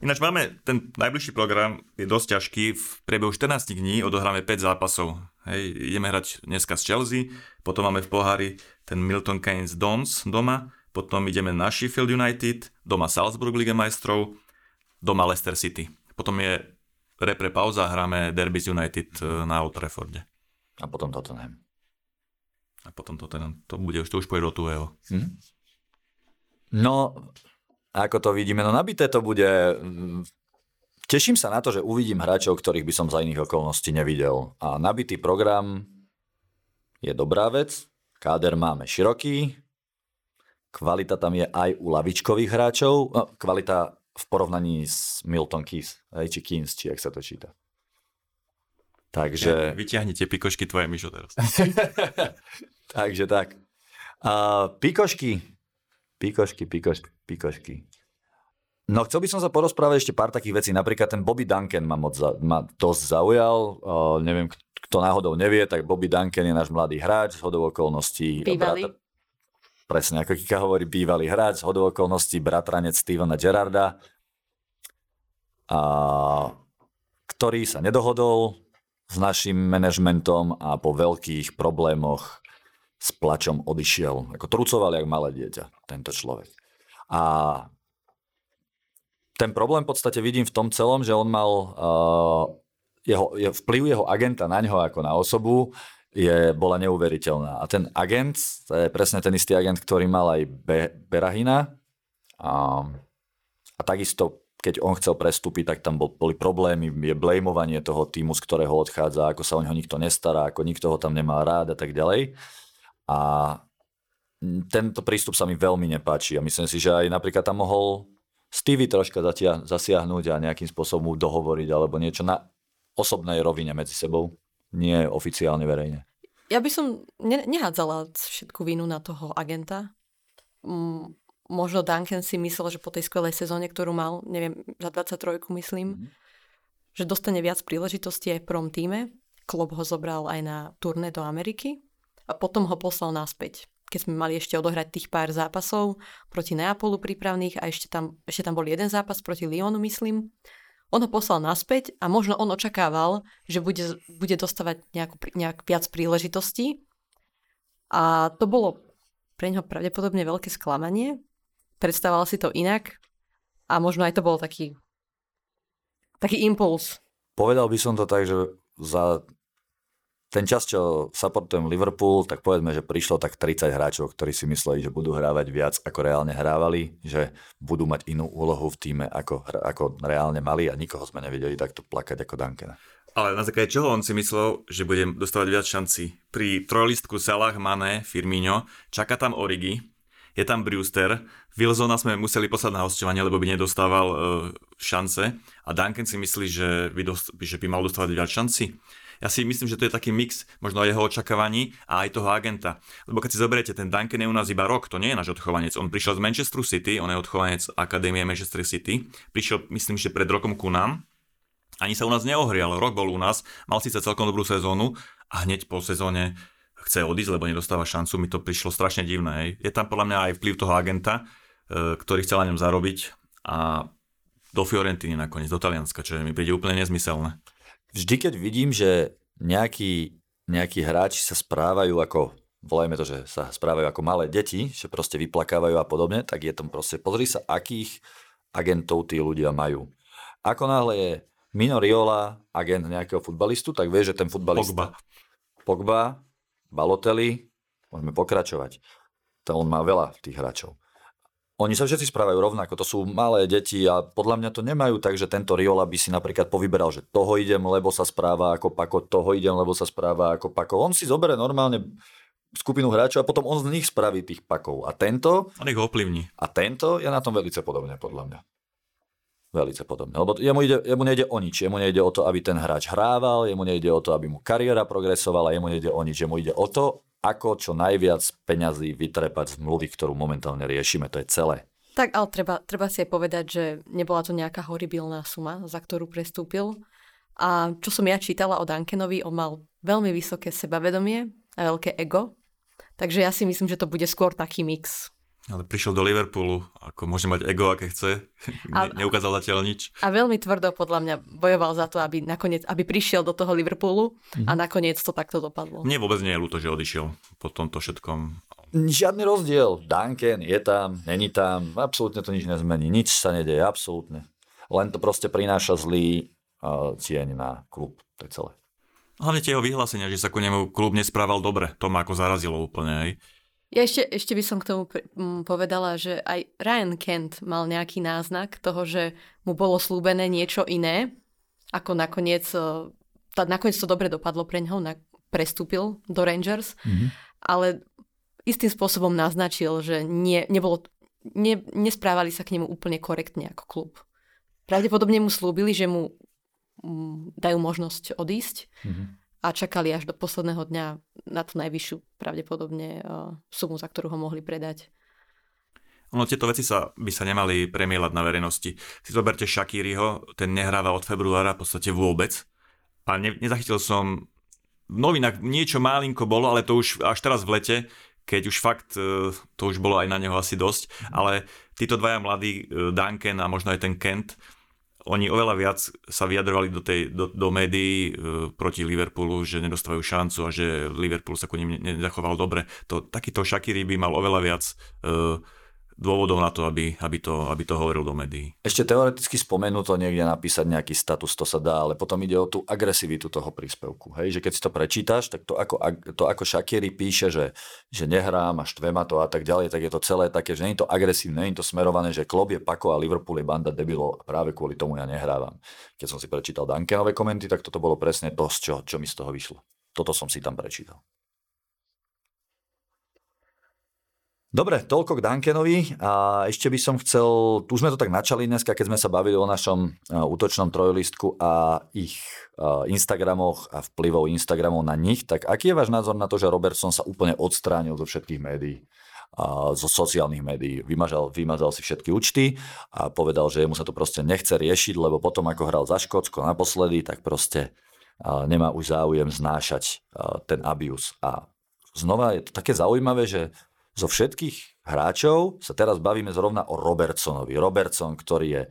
Ináč máme, ten najbližší program je dosť ťažký. V priebehu 14 dní odohráme 5 zápasov. Hej, ideme hrať dneska z Chelsea, potom máme v pohári ten Milton Keynes Dons doma, potom ideme na Sheffield United, doma Salzburg Liga majstrov, doma Leicester City. Potom je repre pauza hráme Derby United e, na Old Trafforde. A potom Tottenham. A potom to, teda, to bude už, to už pôjde do tuhého. Hm? No, ako to vidíme, no nabité to bude. Teším sa na to, že uvidím hráčov, ktorých by som za iných okolností nevidel. A nabitý program je dobrá vec. Káder máme široký. Kvalita tam je aj u lavičkových hráčov. No, kvalita v porovnaní s Milton Keys, či Keynes, či jak sa to číta. Takže... Vyťahni tie pikošky tvoje, Mišo, teraz. Takže tak. A pikošky. Pikošky, pikošky, pikošky. No chcel by som sa porozprávať ešte pár takých vecí. Napríklad ten Bobby Duncan ma, moc za, ma dosť zaujal. Uh, neviem, kto náhodou nevie, tak Bobby Duncan je náš mladý hráč z hodou okolností. Bývalý. Brata- presne, ako Kika hovorí, bývalý hráč hodou okolností, bratranec Stevena Gerarda. A, ktorý sa nedohodol s našim manažmentom a po veľkých problémoch s plačom odišiel. Ako trucoval jak malé dieťa, tento človek. A ten problém v podstate vidím v tom celom, že on mal uh, jeho, je, vplyv jeho agenta na ňo ako na osobu je, bola neuveriteľná. A ten agent, to je presne ten istý agent, ktorý mal aj Be, Berahina. A, a takisto, keď on chcel prestúpiť, tak tam bol, boli problémy, je blamovanie toho týmu, z ktorého odchádza, ako sa o neho nikto nestará, ako nikto ho tam nemá rád a tak ďalej. A tento prístup sa mi veľmi nepáči a myslím si, že aj napríklad tam mohol Stevie troška zatia- zasiahnuť a nejakým spôsobom dohovoriť alebo niečo na osobnej rovine medzi sebou, nie oficiálne verejne. Ja by som ne- nehádzala všetku vinu na toho agenta. Mm, možno Duncan si myslel, že po tej skvelej sezóne, ktorú mal, neviem, za 23 myslím, Mhm. že dostane viac príležitostí aj v prvom týme. Klopp ho zobral aj na turné do Ameriky a potom ho poslal naspäť. Keď sme mali ešte odohrať tých pár zápasov proti Neapolu prípravných a ešte tam, ešte tam bol jeden zápas proti Lyonu, myslím. On ho poslal naspäť a možno on očakával, že bude, bude dostávať nejakú, nejak viac príležitostí. A to bolo pre neho pravdepodobne veľké sklamanie. Predstavoval si to inak a možno aj to bol taký, taký impuls. Povedal by som to tak, že za ten čas, čo supportujem Liverpool, tak povedzme, že prišlo tak 30 hráčov, ktorí si mysleli, že budú hrávať viac, ako reálne hrávali, že budú mať inú úlohu v týme, ako, ako reálne mali a nikoho sme nevideli takto plakať ako Duncana. Ale na základe čoho on si myslel, že bude dostávať viac šanci? Pri trojlistku Salah, Mane, Firmino, čaká tam Origi, je tam Brewster, Wilsona sme museli poslať na hostovanie, lebo by nedostával uh, šance a Duncan si myslí, že by, dost, že by mal dostávať viac šanci. Ja si myslím, že to je taký mix možno jeho očakávaní a aj toho agenta. Lebo keď si zoberiete, ten Duncan je u nás iba rok, to nie je náš odchovanec. On prišiel z Manchester City, on je odchovanec Akadémie Manchester City. Prišiel, myslím, že pred rokom ku nám. Ani sa u nás neohrial, rok bol u nás, mal síce celkom dobrú sezónu a hneď po sezóne chce odísť, lebo nedostáva šancu, mi to prišlo strašne divné. Je tam podľa mňa aj vplyv toho agenta, e, ktorý chcel na ňom zarobiť a do Fiorentiny nakoniec, do Talianska, čo mi príde úplne nezmyselné vždy, keď vidím, že nejakí, nejakí hráči sa správajú ako, volajme to, že sa správajú ako malé deti, že proste vyplakávajú a podobne, tak je tam proste, pozri sa, akých agentov tí ľudia majú. Ako náhle je Mino Riola agent nejakého futbalistu, tak vie, že ten futbalista... Pogba. Pogba, Balotelli, môžeme pokračovať. To on má veľa tých hráčov. Oni sa všetci správajú rovnako, to sú malé deti a podľa mňa to nemajú tak, že tento Riola by si napríklad povyberal, že toho idem, lebo sa správa ako Pako, toho idem, lebo sa správa ako Pako. On si zoberie normálne skupinu hráčov a potom on z nich spraví tých pakov. A tento... On ich ovplyvní. A tento je na tom veľmi podobne, podľa mňa. Veľmi podobne. Lebo jemu, ide, jemu nejde o nič. Jemu nejde o to, aby ten hráč hrával, jemu nejde o to, aby mu kariéra progresovala, jemu nejde o nič. Jemu ide o to, ako čo najviac peňazí vytrepať z mluvy, ktorú momentálne riešime. To je celé. Tak, ale treba, treba si aj povedať, že nebola to nejaká horibilná suma, za ktorú prestúpil. A čo som ja čítala o Duncanovi, on mal veľmi vysoké sebavedomie a veľké ego. Takže ja si myslím, že to bude skôr taký mix. Ale prišiel do Liverpoolu, ako môže mať ego, aké chce. A, ne, neukázal zatiaľ nič. A veľmi tvrdo podľa mňa bojoval za to, aby nakoniec, aby prišiel do toho Liverpoolu mm. a mhm. nakoniec to takto dopadlo. Mne vôbec nie je ľúto, že odišiel po tomto všetkom. Žiadny rozdiel. Duncan je tam, není tam, absolútne to nič nezmení. Nič sa nedeje, absolútne. Len to proste prináša zlý uh, cieň na klub. To je celé. Hlavne tie jeho vyhlásenia, že sa ku nemu klub nesprával dobre. To ma ako zarazilo úplne. Aj. Ja ešte, ešte by som k tomu povedala, že aj Ryan Kent mal nejaký náznak toho, že mu bolo slúbené niečo iné, ako nakoniec, e, tá, nakoniec to dobre dopadlo pre ňoho, na, prestúpil do Rangers, mm-hmm. ale istým spôsobom naznačil, že nie, nebolo, ne, nesprávali sa k nemu úplne korektne ako klub. Pravdepodobne mu slúbili, že mu dajú možnosť odísť, mm-hmm a čakali až do posledného dňa na tú najvyššiu pravdepodobne uh, sumu, za ktorú ho mohli predať. Ono, tieto veci sa, by sa nemali premielať na verejnosti. Si zoberte Shakiriho, ten nehráva od februára v podstate vôbec. A ne, nezachytil som, v novinách niečo málinko bolo, ale to už až teraz v lete, keď už fakt, e, to už bolo aj na neho asi dosť, ale títo dvaja mladí, e, Duncan a možno aj ten Kent, oni oveľa viac sa vyjadrovali do, tej, do, do médií e, proti Liverpoolu, že nedostávajú šancu a že Liverpool sa ku ním nezachoval dobre. To, takýto Shakiri by mal oveľa viac e, dôvodov na to, aby, aby, to, aby to hovoril do médií. Ešte teoreticky spomenú to niekde napísať nejaký status, to sa dá, ale potom ide o tú agresivitu toho príspevku. Hej? Že keď si to prečítaš, tak to ako, to ako Shakiri píše, že, že nehrám a štve ma to a tak ďalej, tak je to celé také, že nie je to agresívne, nie je to smerované, že klub je Pako a Liverpool je banda debilov práve kvôli tomu ja nehrávam. Keď som si prečítal Duncanové komenty, tak toto bolo presne to, čo, čo mi z toho vyšlo. Toto som si tam prečítal. Dobre, toľko k Duncanovi a ešte by som chcel, tu sme to tak načali dneska, keď sme sa bavili o našom útočnom trojlistku a ich Instagramoch a vplyvov Instagramov na nich, tak aký je váš názor na to, že Robertson sa úplne odstránil zo všetkých médií? zo sociálnych médií. Vymazal, vymazal si všetky účty a povedal, že mu sa to proste nechce riešiť, lebo potom, ako hral za Škótsko naposledy, tak proste nemá už záujem znášať ten abuse. A znova je to také zaujímavé, že zo všetkých hráčov sa teraz bavíme zrovna o Robertsonovi. Robertson, ktorý je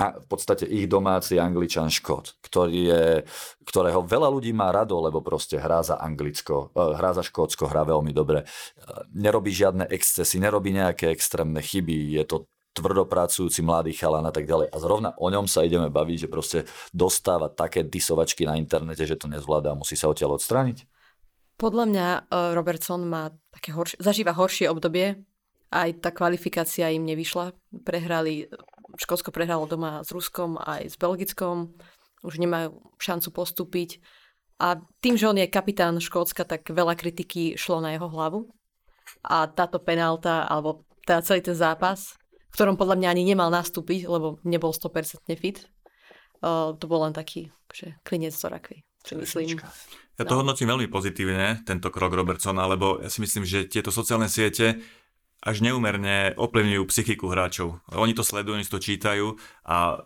v podstate ich domáci angličan Škót, ktorý je, ktorého veľa ľudí má rado, lebo proste hrá za Anglicko, eh, hrá za Škótsko, hrá veľmi dobre. Eh, nerobí žiadne excesy, nerobí nejaké extrémne chyby, je to tvrdopracujúci mladý chalan a tak ďalej. A zrovna o ňom sa ideme baviť, že proste dostáva také disovačky na internete, že to nezvláda a musí sa odtiaľ odstrániť. Podľa mňa uh, Robertson má také horšie, zažíva horšie obdobie. Aj tá kvalifikácia im nevyšla. Prehrali, Škótsko prehralo doma s Ruskom aj s Belgickom. Už nemajú šancu postúpiť. A tým, že on je kapitán Škótska, tak veľa kritiky šlo na jeho hlavu. A táto penálta, alebo teda celý ten zápas, v ktorom podľa mňa ani nemal nastúpiť, lebo nebol 100% fit, uh, to bol len taký že klinec z rakvy, si myslím. Ja to no. hodnotím veľmi pozitívne, tento krok Robertsona, lebo ja si myslím, že tieto sociálne siete až neumerne ovplyvňujú psychiku hráčov. Oni to sledujú, oni to čítajú a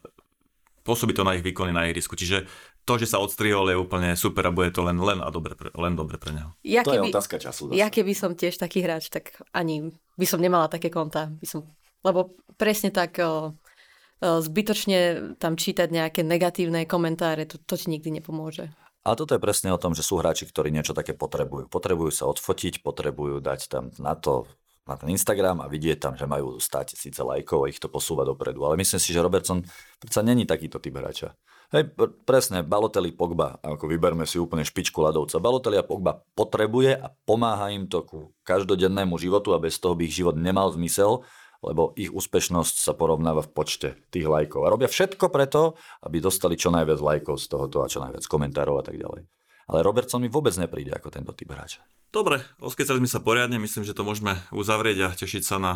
pôsobí to na ich výkony na ihrisku. Čiže to, že sa odstrihol, je úplne super a bude to len, len, a dobre, pre, len dobre pre neho. Ja to keby, je otázka času. Zase. Ja keby som tiež taký hráč, tak ani by som nemala také konta. By som, lebo presne tak o, o, zbytočne tam čítať nejaké negatívne komentáre, to, to ti nikdy nepomôže. Ale toto je presne o tom, že sú hráči, ktorí niečo také potrebujú. Potrebujú sa odfotiť, potrebujú dať tam na to na ten Instagram a vidieť tam, že majú stať síce lajkov a ich to posúva dopredu. Ale myslím si, že Robertson predsa není takýto typ hráča. Hej, presne, Balotelli, Pogba, ako vyberme si úplne špičku ľadovca. Balotelli a Pogba potrebuje a pomáha im to ku každodennému životu a bez toho by ich život nemal zmysel, lebo ich úspešnosť sa porovnáva v počte tých lajkov. A robia všetko preto, aby dostali čo najviac lajkov z tohoto a čo najviac komentárov a tak ďalej. Ale Robertson mi vôbec nepríde ako tento typ hráča. Dobre, oskecali sme sa poriadne, myslím, že to môžeme uzavrieť a tešiť sa na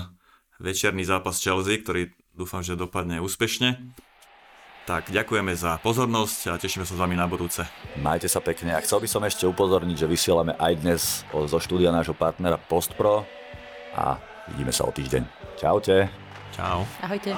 večerný zápas Chelsea, ktorý dúfam, že dopadne úspešne. Tak ďakujeme za pozornosť a tešíme sa s vami na budúce. Majte sa pekne a chcel by som ešte upozorniť, že vysielame aj dnes zo štúdia nášho partnera Postpro a vidíme sa o týždeň. Čaute. Čau. Ahojte.